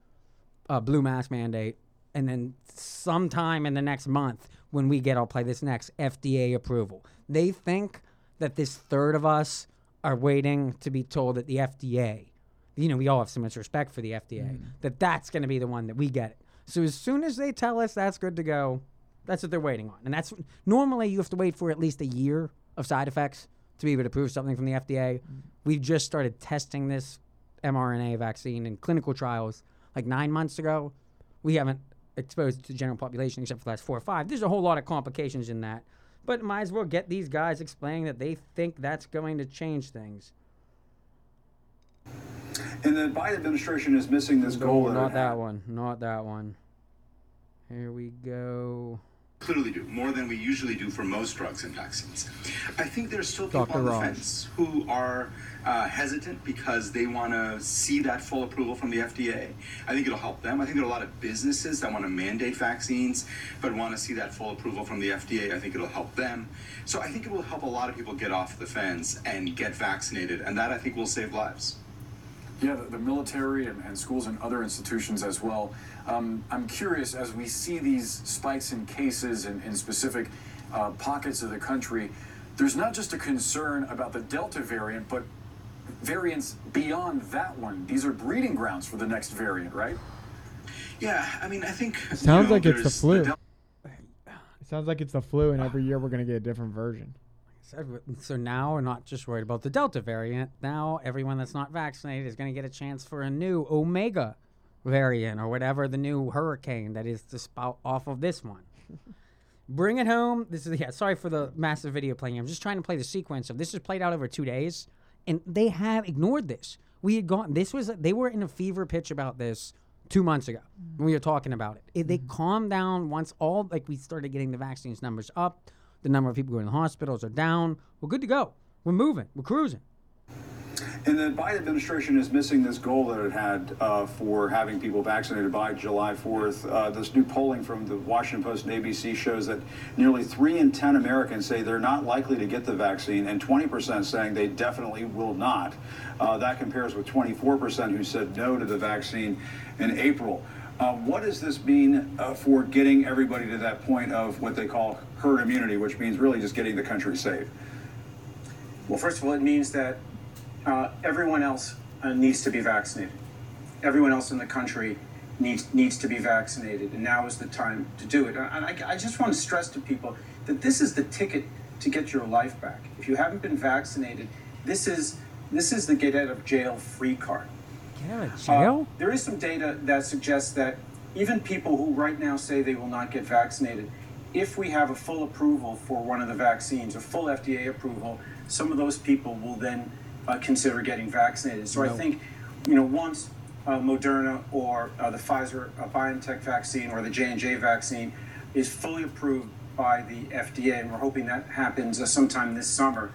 a blue mask mandate, and then sometime in the next month, when we get, I'll play this next FDA approval. They think that this third of us are waiting to be told that the FDA, you know, we all have so much respect for the FDA, mm. that that's going to be the one that we get it. So as soon as they tell us that's good to go, that's what they're waiting on. And that's normally you have to wait for at least a year of side effects to be able to prove something from the FDA. Mm-hmm. We've just started testing this mRNA vaccine in clinical trials like nine months ago. We haven't exposed it to the general population except for the last four or five. There's a whole lot of complications in that. But might as well get these guys explaining that they think that's going to change things. And the Biden administration is missing this goal. No, not that one. Not that one. Here we go. Clearly do more than we usually do for most drugs and vaccines. I think there's still people Dr. on the fence who are uh, hesitant because they want to see that full approval from the FDA. I think it'll help them. I think there are a lot of businesses that want to mandate vaccines but want to see that full approval from the FDA. I think it'll help them. So I think it will help a lot of people get off the fence and get vaccinated, and that I think will save lives. Yeah, the, the military and, and schools and other institutions as well. Um, I'm curious as we see these spikes in cases in, in specific uh, pockets of the country, there's not just a concern about the Delta variant, but variants beyond that one. These are breeding grounds for the next variant, right? Yeah, I mean, I think. It sounds you know, like it's the there's flu. Del- It sounds like it's the flu, and every year we're gonna get a different version. So now we're not just worried about the Delta variant. Now everyone that's not vaccinated is going to get a chance for a new Omega variant or whatever the new hurricane that is to spout off of this one. Bring it home. This is yeah. Sorry for the massive video playing. I'm just trying to play the sequence of this is played out over two days, and they have ignored this. We had gone. This was they were in a fever pitch about this two months ago when we were talking about it. it they mm-hmm. calmed down once all like we started getting the vaccines numbers up. The number of people going to the hospitals are down. We're good to go. We're moving. We're cruising. And the Biden administration is missing this goal that it had uh, for having people vaccinated by July 4th. Uh, this new polling from the Washington Post and ABC shows that nearly 3 in 10 Americans say they're not likely to get the vaccine, and 20% saying they definitely will not. Uh, that compares with 24% who said no to the vaccine in April. Uh, what does this mean uh, for getting everybody to that point of what they call herd immunity, which means really just getting the country safe? Well, first of all, it means that uh, everyone else uh, needs to be vaccinated. Everyone else in the country needs needs to be vaccinated, and now is the time to do it. And I, I just want to stress to people that this is the ticket to get your life back. If you haven't been vaccinated, this is this is the get out of jail free card. Get out of Uh, jail. there is some data that suggests that even people who right now say they will not get vaccinated, if we have a full approval for one of the vaccines, a full FDA approval, some of those people will then uh, consider getting vaccinated. So I think, you know, once uh, Moderna or uh, the Pfizer uh, BioNTech vaccine or the J and J vaccine is fully approved by the FDA, and we're hoping that happens uh, sometime this summer,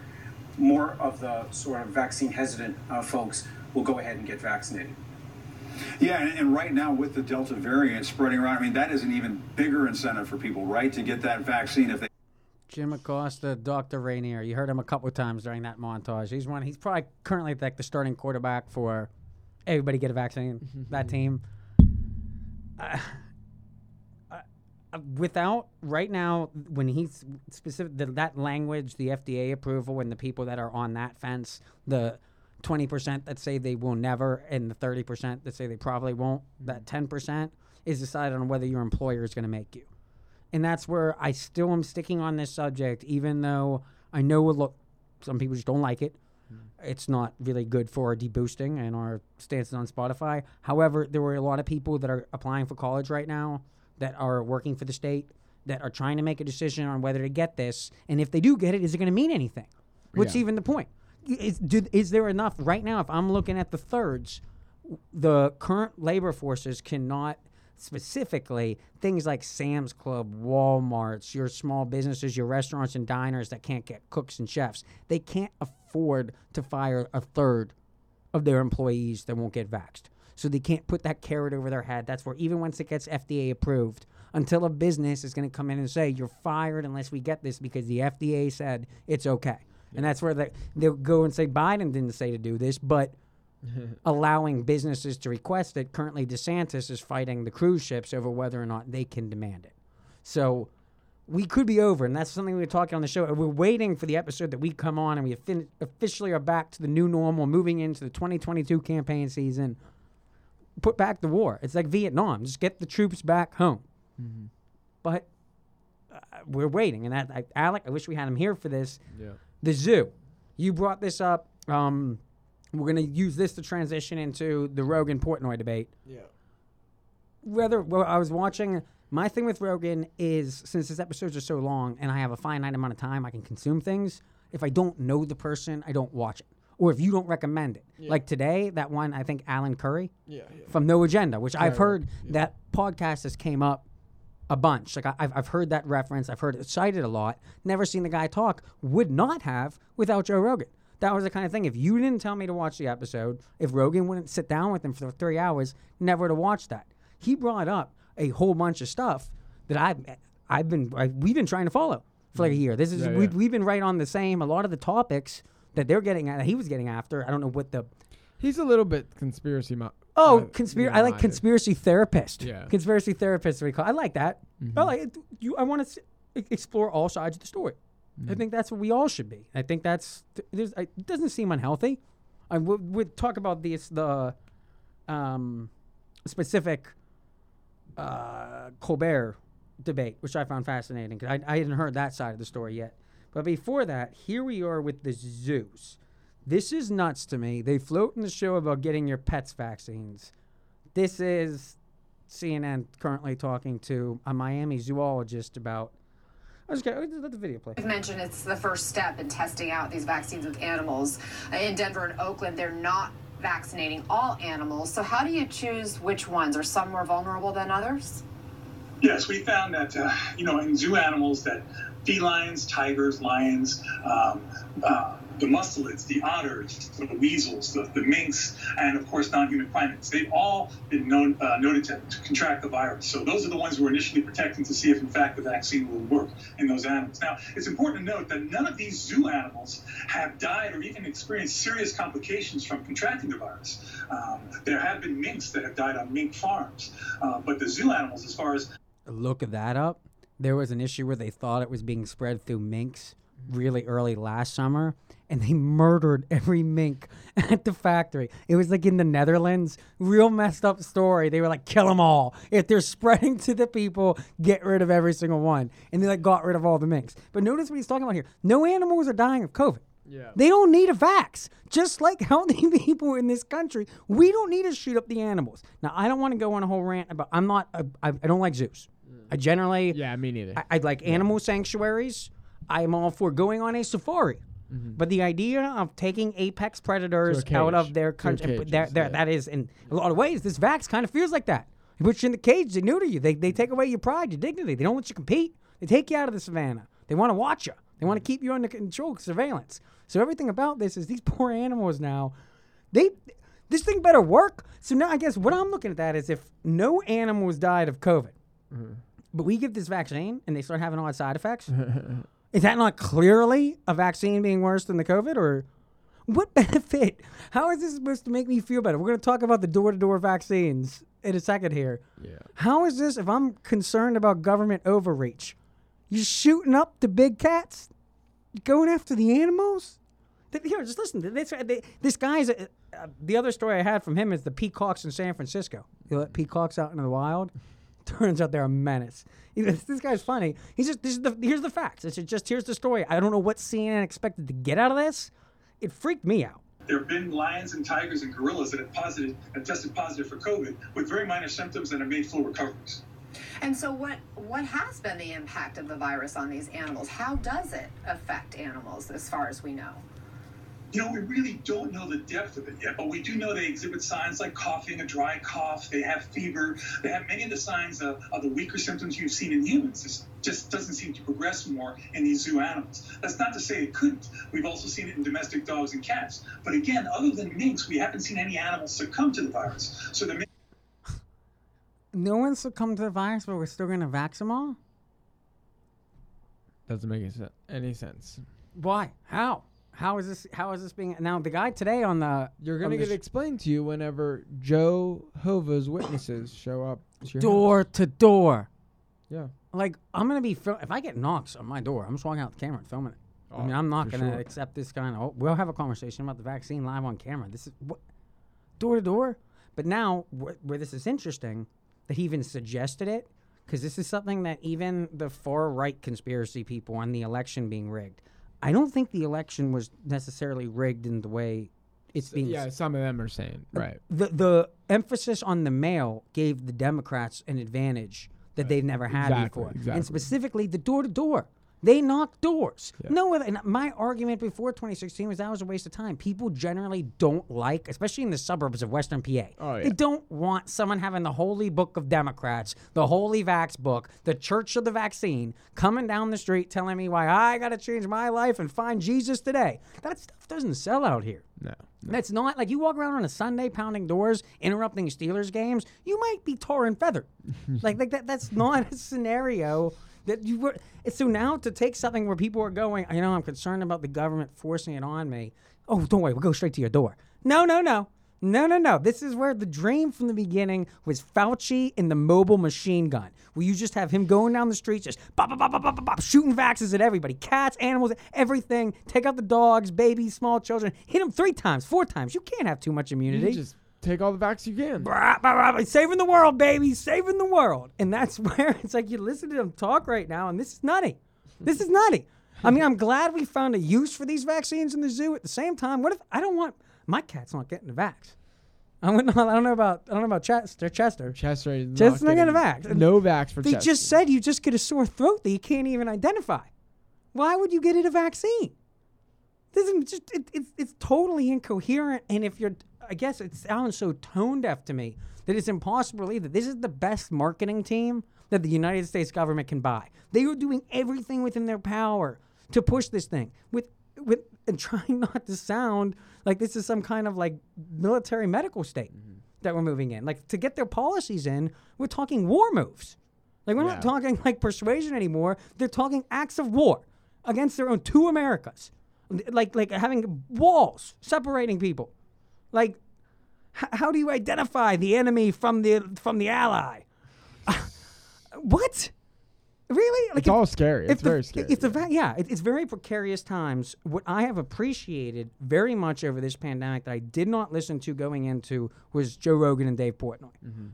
more of the sort of vaccine hesitant uh, folks will go ahead and get vaccinated. Yeah, and, and right now with the Delta variant spreading around, I mean, that is an even bigger incentive for people, right, to get that vaccine if they Jim Acosta, Dr. Reiner. You heard him a couple of times during that montage. He's one. He's probably currently like the starting quarterback for everybody get a vaccine. that team. Uh, uh, without right now, when he's specific the, that language, the FDA approval, and the people that are on that fence, the twenty percent that say they will never, and the thirty percent that say they probably won't, that ten percent. is decided on whether your employer is going to make you. And that's where I still am sticking on this subject, even though I know a lot, some people just don't like it. Mm-hmm. It's not really good for our deboosting and our stances on Spotify. However, there were a lot of people that are applying for college right now that are working for the state that are trying to make a decision on whether to get this. And if they do get it, is it going to mean anything? What's Yeah. even the point? Is, do, is there enough right now? If I'm looking at the thirds, the current labor forces cannot specifically things like Sam's Club, Walmart's, your small businesses, your restaurants and diners that can't get cooks and chefs. They can't afford to fire a third of their employees that won't get vaxxed. So they can't put that carrot over their head. That's where even once it gets FDA approved, until a business is going to come in and say you're fired unless we get this because the FDA said it's okay. And that's where they, they'll go and say Biden didn't say to do this, but allowing businesses to request it. Currently, DeSantis is fighting the cruise ships over whether or not they can demand it. So we could be over, and that's something we were talking on the show. We're waiting for the episode that we come on, and we fin- officially are back to the new normal, moving into the 2022 campaign season. Put back the war. It's like Vietnam. Just get the troops back home. But uh, we're waiting, and that I, Alec, I wish we had him here for this. Yeah. The zoo. You brought this up. Um, we're going to use this to transition into the Rogan Portnoy debate. Yeah. Whether well, I was watching, my thing with Rogan is since his episodes are so long and I have a finite amount of time I can consume things. If I don't know the person, I don't watch it. Or if you don't recommend it, like today, that one I think Adam Curry Yeah, yeah. from No Agenda, which I've heard that podcast has came up a bunch. Like I, I've, I've heard that reference. I've heard it cited a lot. Never seen the guy talk. Would not have without Joe Rogan. That was the kind of thing. If you didn't tell me to watch the episode, if Rogan wouldn't sit down with him for three hours, never to watch that. He brought up a whole bunch of stuff that I've I've been I, we've been trying to follow for like a year. This is Yeah, yeah. we've been right on the same. A lot of the topics that they're getting at, he was getting after. I don't know what the He's a little bit conspiracy. Mo- Oh, uh, conspiracy! I like conspiracy therapist. Yeah. conspiracy therapist. We call. I like that. I like it. You. I want to explore all sides of the story. I think that's what we all should be. I think that's. There's, it doesn't seem unhealthy. I would would talk about this the, um, specific, uh, Colbert debate, which I found fascinating because I, I hadn't heard that side of the story yet. But before that, here we are with the zoos. This is nuts to me. They float in the show about getting your pets vaccines. This is CNN currently talking to a Miami zoologist about. I was going let the video play. You've mentioned it's the first step in testing out these vaccines with animals. Uh, In Denver and Oakland, they're not vaccinating all animals. So, how do you choose which ones? Are some more vulnerable than others? Yes, we found that uh, you know in zoo animals that felines, tigers, lions, um, uh, the mustelids, the otters, the weasels, the, the minks, and of course non-human primates. They've all been known, uh, noted to, to contract the virus. So those are the ones we're initially protecting to see if in fact the vaccine will work in those animals. Now it's important to note that none of these zoo animals have died or even experienced serious complications from contracting the virus. Um, there have been minks that have died on mink farms, uh, but the zoo animals, as far as Look that up. There was an issue where they thought it was being spread through minks really early last summer, and they murdered every mink at the factory. It was like in the Netherlands. Real messed up story. They were like, kill them all. If they're spreading to the people, get rid of every single one. And they like got rid of all the minks. But notice what he's talking about here. No animals are dying of COVID. Yeah. They don't need a vax. Just like healthy people in this country, we don't need to shoot up the animals. Now, I don't want to go on a whole rant about. I'm not. I, don't like zoos. I generally. Yeah, me neither. I, I like animal sanctuaries. I'm all for going on a safari. But the idea of taking apex predators out of their country, cage, but there, yes, there, yeah. that is in a lot of ways. This vax kind of feels like that. They put you in the cage. They neuter you. They, they take away your pride, your dignity. They don't let you compete. They take you out of the savannah. They want to watch you. They want to keep you under control, surveillance. So everything about this is these poor animals now. They this thing better work. So now I guess what I'm looking at that is if no animals died of COVID, but we give this vaccine and they start having odd side effects, is that not clearly a vaccine being worse than the COVID or what benefit? How is this supposed to make me feel better? We're going to talk about the door to door vaccines in a second here. Yeah. How is this, if I'm concerned about government overreach, you shooting up the big cats? Going after the animals? Here, just listen. This, this guy's. Uh, uh, the other story I had from him is the peacocks in San Francisco. You let peacocks out into the wild. Turns out they're a menace. You this guy's funny. He's just this is the here's the facts. It's just here's the story. I don't know what CNN expected to get out of this. It freaked me out. There have been lions and tigers and gorillas that have positive, have tested positive for COVID with very minor symptoms and have made full recoveries. And so, what what has been the impact of the virus on these animals? How does it affect animals, as far as we know? You know, we really don't know the depth of it yet, but we do know they exhibit signs like coughing, a dry cough. They have fever. They have many of the signs of, of the weaker symptoms you've seen in humans. This just doesn't seem to progress more in these zoo animals. That's not to say it couldn't. We've also seen it in domestic dogs and cats. But again, other than minks, we haven't seen any animals succumb to the virus. So the No one succumbed to the virus, but we're still going to vax them all. Doesn't make any any sense. Why? How? How is this? How is this being? Now the guy today on the You're gonna get explained to you whenever Joe Hova's witnesses show up. to door house. to door. Yeah. Like I'm gonna be fil- if I get knocks on my door, I'm just walking out the camera and filming it. I mean, Oh, I'm not gonna sure. accept this kind of. Oh, we'll have a conversation about the vaccine live on camera. This is what door to door. But now, wh- where this is interesting, that he even suggested it, because this is something that even the far right conspiracy people on the election being rigged. I don't think the election was necessarily rigged in the way it's being. Yeah, some of them are saying uh, right. The the emphasis on the mail gave the Democrats an advantage that uh, they've never had Exactly, before, exactly. and specifically the door to door. They knock doors. No, and my argument before 2016 was that was a waste of time. People generally don't like, especially in the suburbs of Western PA. Oh, yeah. They don't want someone having the holy book of Democrats, the holy vax book, the church of the vaccine, coming down the street telling me why I got to change my life and find Jesus today. That stuff doesn't sell out here. No. That's not like you walk around on a Sunday pounding doors, interrupting Steelers games. You might be tar and feathered. like, like that. That's not a scenario that you were. So now to take something where people are going. You know, I'm concerned about the government forcing it on me. Oh, don't worry, we'll go straight to your door. No, no, no. No, no, no. This is where the dream from the beginning was Fauci and the mobile machine gun, where you just have him going down the streets, just bop, bop, bop, bop, bop, bop, shooting vaxes at everybody cats, animals, everything. Take out the dogs, babies, small children. Hit them three times, four times. You can't have too much You immunity. just take all the vax you can. Brah, brah, brah, saving the world, baby, saving the world. And that's where it's like you listen to them talk right now, and this is nutty. This is nutty. I mean, I'm glad we found a use for these vaccines in the zoo. At the same time, what if I don't want my cat's not getting the vax? I don't know about. I don't know about Chester. Chester. Chester is Chester's not not getting a vax. no vax for They Chester. just said you just get a sore throat that you can't even identify. Why would you get it a vaccine? This is just it, it's it's totally incoherent. And if you're, I guess it sounds so tone deaf to me that it's impossible to believe that this is the best marketing team that the United States government can buy. They are doing everything within their power to push this thing with with and trying not to sound like this is some kind of like military medical state mm-hmm. that we're moving in. Like to get their policies in, we're talking war moves. Like we're Yeah. not talking like persuasion anymore. They're talking acts of war against their own two Americas. Like like having walls separating people. Like h- how do you identify the enemy from the from the ally? what? Really? Like It's all scary. It's the- very scary, It's a va- yeah. it- it's very precarious times. What I have appreciated very much over this pandemic that I did not listen to going into was Joe Rogan and Dave Portnoy.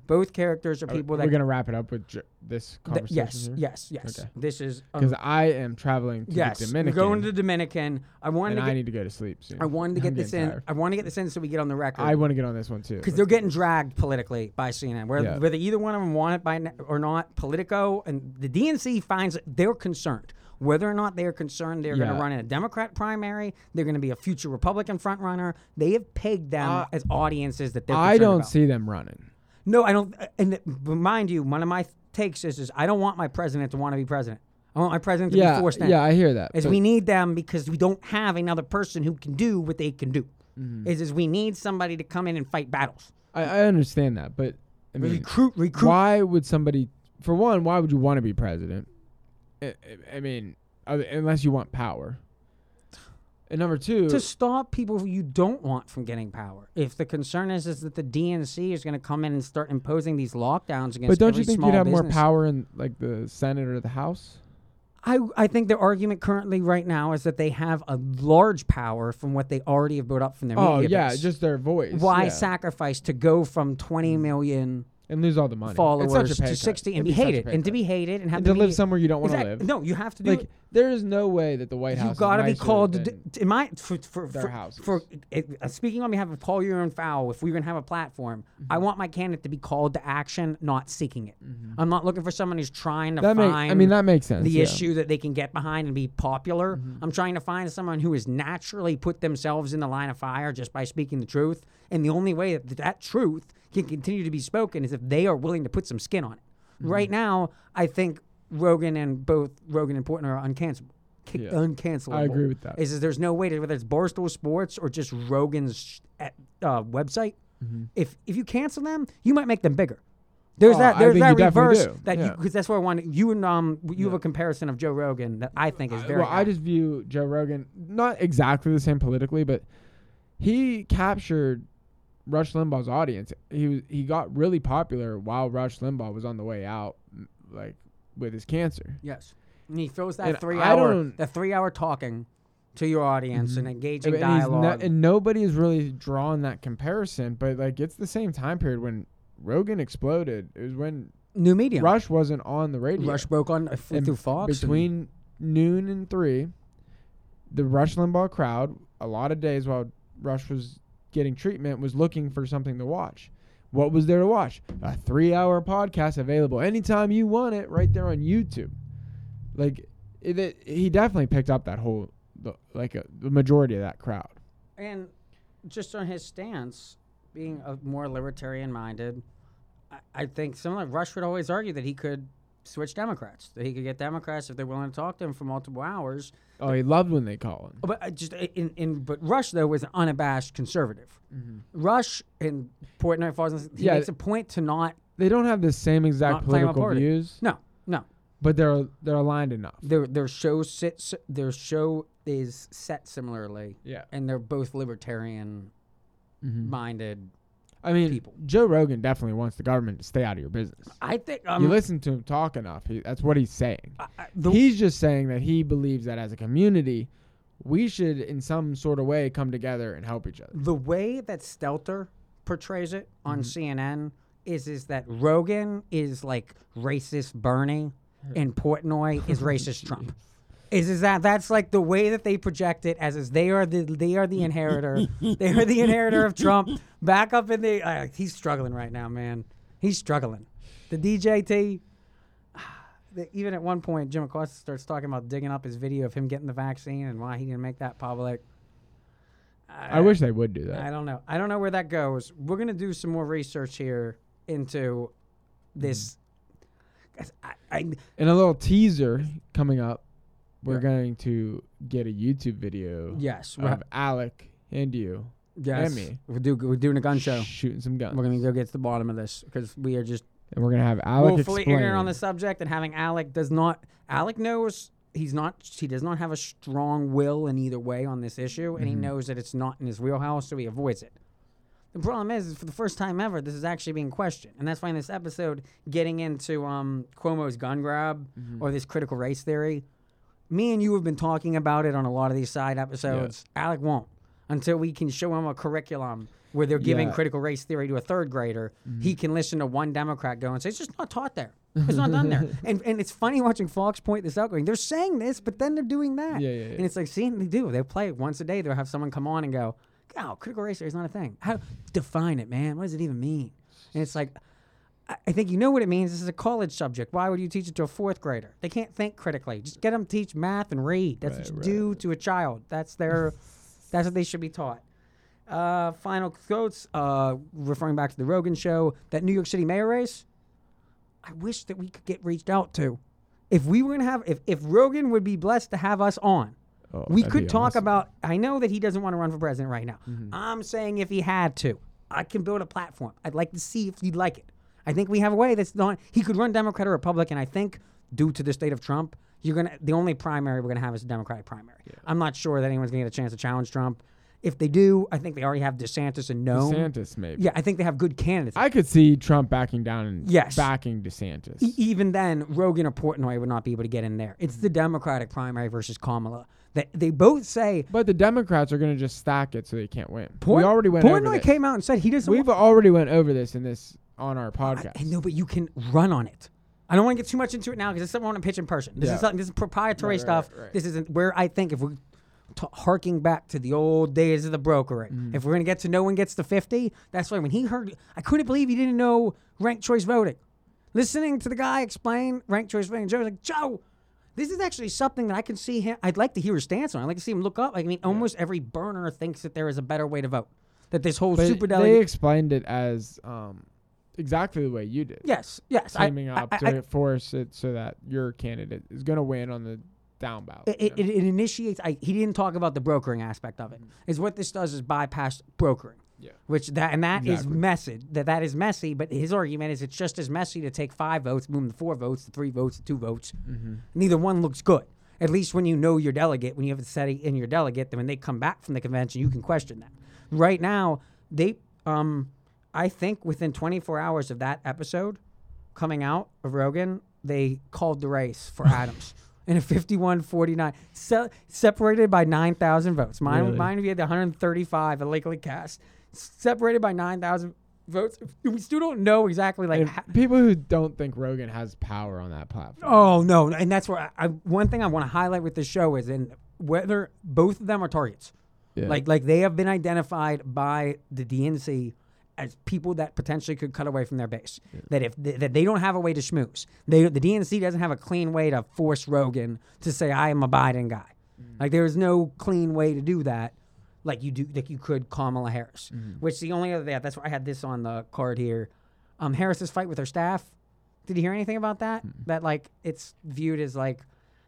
Both characters are Are- people Mm-hmm. we're gonna wrap it up with j- this Th- conversation. yes, here? yes, yes. Okay. This is um, because I am traveling to yes. the We're Dominican. going to the Dominican. I wanted and to I need to go to sleep soon. I wanted to get this getting in. tired. I want to get this in so we get on the record. I want to get on this one too. because they're getting dragged politically by CNN. Whether, Yeah. whether either one of them want it by or not, Politico and the DNC finds they're concerned. Whether or not they are concerned, they're going Yeah. to run in a Democrat primary. They're going to be a future Republican frontrunner. They have pegged them uh, as audiences that they're. I concerned don't about. see them running. No, I don't. Uh, and uh, th- mind you, one of my takes is, is I don't want my president to want to be president. I want my president to Yeah, be forced in. yeah, I hear that, Is but- we need them because we don't have another person who can do what they can do. Mhm. Is is we need somebody to come in and fight battles. I, I understand that, but I mean, Recruit- recruit- Why would somebody? For one, why would you want to be president? I, I- mean, unless you want power. And number two, to stop people who you don't want from getting power. If the concern is is that the DNC is going to come in and start imposing these lockdowns against but don't you think you'd have more power in like the Senate or the House? I, I think the argument currently right now is that they have a large power from what they already have built up from their Oh media yeah, base. just their voice. Why yeah. sacrifice to go from 20 mm. million and lose all the money. followers it's such a to 60 and be hated and to be hated and have And to to live somewhere you don't want to live. No, you have to do like it. there is no way that the White House. You got to be called. To, in my for for, their for, houses. for it, uh, speaking on behalf of Paul Urine Foul, if we're gonna have a platform, Mm-hmm. I want my candidate to be called to action, not seeking it. I'm not looking for someone who's trying to That make- find. I mean, that makes sense, The yeah. issue that they can get behind and be popular. Mm-hmm. I'm trying to find someone who has naturally put themselves in the line of fire just by speaking the truth. And the only way that that truth can continue to be spoken is if they are willing to put some skin on it. Mm-hmm. Right now, I think Rogan and both Rogan and Portnoy are uncancelable. Ki- Yeah. Uncancelable. I agree with that. Is that there's no way to whether it's Barstool Sports or just Rogan's sh- at, uh, website. Mm-hmm. If if you cancel them, you might make them bigger. There's Oh, that. There's that reverse that you Yeah. because that's where I want. You and um you have a comparison of Joe Rogan that I think is very. well, I just view Joe Rogan not exactly the same politically, but he captured Rush Limbaugh's audience. He was he got really popular while Rush Limbaugh was on the way out, like with his cancer. Yes. And he throws that And three I hour don't- three hour talking to your audience and And, engaging and dialogue. and nobody has really drawn that comparison, but like it's the same time period when Rogan exploded. It was when New media. Rush wasn't on the radio. Rush broke on uh, through Fox. between noon and three. The Rush Limbaugh crowd, a lot of days while Rush was getting treatment, was looking for something to watch. What was there to watch? A three-hour podcast available anytime you want it, right there on YouTube. Like, it, it- he definitely picked up that whole, the, like a, the majority of that crowd. And just on his stance, being a more libertarian minded, I, I think similar. Rush would always argue that he could switch Democrats, that he could get Democrats if they're willing to talk to him for multiple hours. Oh, he loved when they call him. But I just uh, in, in but Rush though was an unabashed conservative. Mm-hmm. Rush and Portnoy falls. He Yeah. makes a point to not They don't have the same exact not claim a political views, No, no. but they're they're aligned enough. Their their show sits their show is set similarly. Yeah. and they're both libertarian Mhm. minded. I mean, Joe Rogan definitely wants the government to stay out of your business. I think um, you listen to him talk enough. He, that's what he's saying. the- he's just saying that he believes that as a community, we should, in some sort of way, come together and help each other. the way that Stelter portrays it on Mm-hmm. CNN is is that Rogan is like racist Bernie and Portnoy is racist Trump. Is is that that's like the way that they project it as is they are the they are the inheritor they are the inheritor of Trump back up in the uh, he's struggling right now man he's struggling the DJT even at one point Jim Acosta starts talking about digging up his video of him getting the vaccine and why he didn't make that public I wish they would do that. I don't know. I don't know where that goes. We're gonna do some more research here into this. 'cause I, I, In a little teaser coming up, we're Yeah. going to get a YouTube video. Yes, we're of Alec and you yes, and me we're, do, we're doing a gun show. shooting some guns. We're gonna go get to the bottom of this because we are just and we're gonna have Alec woefully explain. ignorant on the subject, and having Alec does not. Alec knows he's not. He does not have a strong will in either way on this issue, and he Mhm. knows that it's not in his wheelhouse, so he avoids it. The problem is, is for the first time ever, this is actually being questioned, and that's why in this episode, getting into um, Cuomo's gun grab Mhm. or this critical race theory, me and you have been talking about it on a lot of these side episodes. Alec won't until we can show him a curriculum where they're giving Yeah. critical race theory to a third grader. Mm-hmm. He can listen to one Democrat go and say it's just not taught there. It's not done there. And and it's funny watching Fox point this out, going, they're saying this, but then they're doing that. Yeah, yeah, yeah. And it's like, see, they do. They play it once a day. They'll have someone come on and go, "Oh, critical race theory is not a thing. How define it, man? What does it even mean?" And it's like, I- think you know what it means. This is a college subject. Why would you teach it to a fourth grader? They can't think critically. Just get them to teach math and read. That's what you do to a child. That's their. that's what they should be taught. Uh, final quotes. Uh, referring back to the Rogan show, that New York City mayor race. I wish that we could get reached out to. If we were gonna have, if if Rogan would be blessed to have us on, Oh, we could talk awesome. about. I know that he doesn't want to run for president right now. Mm-hmm. I'm saying if he had to, I can build a platform. I'd like to see if he'd like it. I think we have a way that's not. He could run Democrat or Republican. I think due to the state of Trump, you're gonna. The only primary we're gonna have is a Democratic primary. I'm not sure that anyone's gonna get a chance to challenge Trump. If they do, I think they already have DeSantis and no. DeSantis, maybe. Yeah, I think they have good candidates. I could see Trump backing down and Yes. backing DeSantis. E- even then, Rogan or Portnoy would not be able to get in there. It's the Democratic primary versus Kamala. That they both say. But the Democrats are going to just stack it so they can't win. Port- we already went over Portnoy this. came out and said he doesn't. We've already went over this in this on our podcast. I know, but you can run on it. I don't want to get too much into it now because it's something I want to pitch in person. This Yeah. is something. This is proprietary Right, stuff. right, right. This isn't where I think if we're t- harking back to the old days of the brokering, Mm-hmm. if we're gonna get to no one gets to fifty, that's why when he heard, I couldn't believe he didn't know ranked choice voting. Listening to the guy explain ranked choice voting, Joe was like, Joe, this is actually something that I can see him. I'd like to hear his stance on. I'd like to see him look up. I mean, almost every burner thinks that there is a better way to vote. That this whole super they explained it as um, exactly the way you did. Yes, yes. Teaming I- up I- to I- force it so that your candidate is going to win on the down ballot. It, it, it initiates. I, he didn't talk about the brokering aspect of it. Is what this does is bypass brokering. Yeah. Which that and that is Exactly. messy. That that is messy. But his argument is it's just as messy to take five votes, move them to four votes, to three votes, to two votes. Mhm. Neither one looks good. At least when you know your delegate, when you have a set in your delegate, then when they come back from the convention, you can question that. Right now, they, um, I think within 24 hours of that episode coming out of Rogan, they called the race for Adams in a 51-49, se- separated by 9,000 votes. Mine, Really? mine we had the 135 illegally cast, separated by 9,000 votes. We still don't know exactly like. Ha- people who don't think Rogan has power on that platform. Oh no, and that's where I, I one thing I want to highlight with this show is in whether both of them are targets. Yeah. Like like they have been identified by the DNC as people that potentially could cut away from their base. That if th- that they don't have a way to schmooze. They the DNC doesn't have a clean way to force Rogan to say I am a Biden guy. Like there is no clean way to do that. Like you do, like you could Kamala Harris, which the only other that that's why I had this on the card here. Um, Harris's fight with her staff. Did you hear anything about that? That like it's viewed as like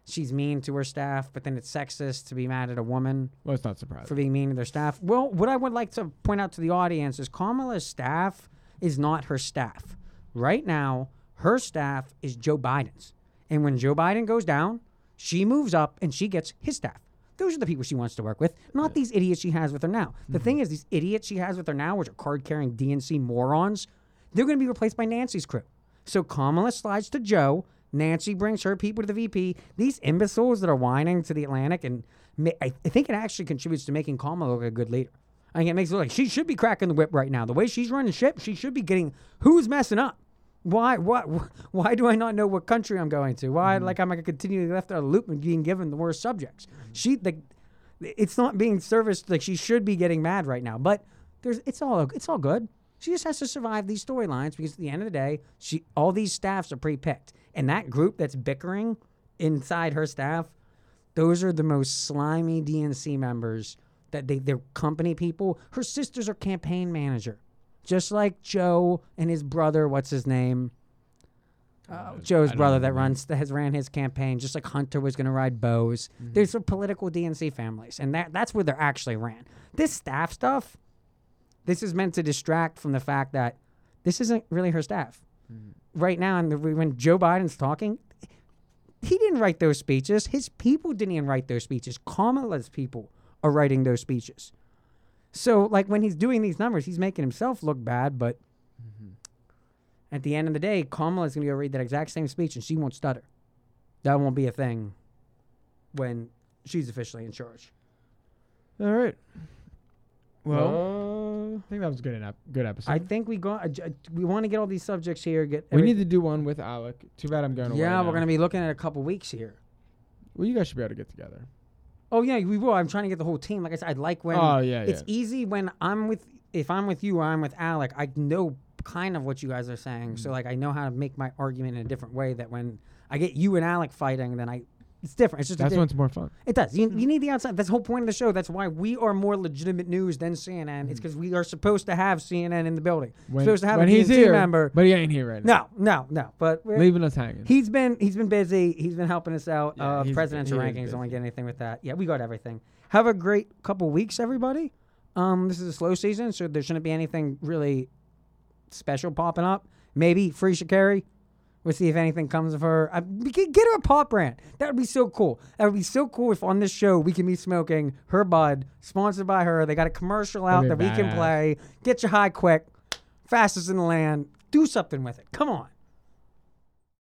she's mean to her staff, but then it's sexist to be mad at a woman Well, it's not surprising. for being mean to their staff. Well, what I would like to point out to the audience is Kamala's staff is not her staff. Right now, her staff is Joe Biden's. And when Joe Biden goes down, she moves up and she gets his staff. Those are the people she wants to work with, not these idiots she has with her now. The mm-hmm. thing is, these idiots she has with her now, which are card carrying DNC morons, they're going to be replaced by Nancy's crew. So Kamala slides to Joe. Nancy brings her people to the VP. These imbeciles that are whining to the Atlantic, and ma- I, think it actually contributes to making Kamala look a good leader. I think it makes it look like she should be cracking the whip right now. The way she's running ship, she should be getting. Who's messing up? Why? What? Why do I not know what country I'm going to? Why? Mm-hmm. Like I'm like continually left out of the loop and being given the worst subjects. She like, it's not being serviced like she should be getting mad right now. But there's it's all it's all good. She just has to survive these storylines because at the end of the day, she all these staffs are pre-picked, and that group that's bickering inside her staff, those are the most slimy DNC members. That they they're company people. Her sisters are campaign manager, just like Joe and his brother. What's his name? Uh, Joe's brother that runs that has ran his campaign, just like Hunter was going to ride Bose. Mm-hmm. There's some political DNC families, and that that's where they're actually ran. This staff stuff, this is meant to distract from the fact that this isn't really her staff. Mm-hmm. Right now, and when Joe Biden's talking, he didn't write those speeches. His people didn't even write those speeches. Kamala's people are writing those speeches. So, like when he's doing these numbers, he's making himself look bad. But mm-hmm. at the end of the day, Kamala's gonna go read that exact same speech, and she won't stutter. That won't be a thing when she's officially in charge. All right. Well, Uh, I think that was a good enough. Good episode. I think we go. uh, We want to get all these subjects here. Get we every- need to do one with Alec. Too bad I'm going away. Yeah, we're gonna be looking at a couple weeks here. Well, you guys should be able to get together. Oh yeah, we will. I'm trying to get the whole team. Like I said, I like when. Oh, yeah, It's yeah. easy when I'm with. If I'm with you or I'm with Alec, I know kind of what you guys are saying. Mm. So like I know how to make my argument in a different way. That when I get you and Alec fighting, then I. It's different. It's just That's di- when it's more fun. It does. You, you need the outside. That's the whole point of the show. That's why we are more legitimate news than CNN. It's because we are supposed to have CNN in the building. Mm. When, supposed to have when a he's here, member. but he ain't here right now. No, no, no. But we're- Leaving us hanging. He's been he's been busy. He's been helping us out. Yeah, uh, presidential he rankings. Don't busy. get anything with that. Yeah, we got everything. Have a great couple weeks, everybody. Um, this is a slow season, so there shouldn't be anything really special popping up. Maybe free Sha'Carri. We'll see if anything comes of her. We could get her a pop brand. That would be so cool. That would be so cool if on this show we can be smoking her bud, sponsored by her. They got a commercial out that we can badass. play. Get your high quick, fastest in the land. Do something with it. Come on.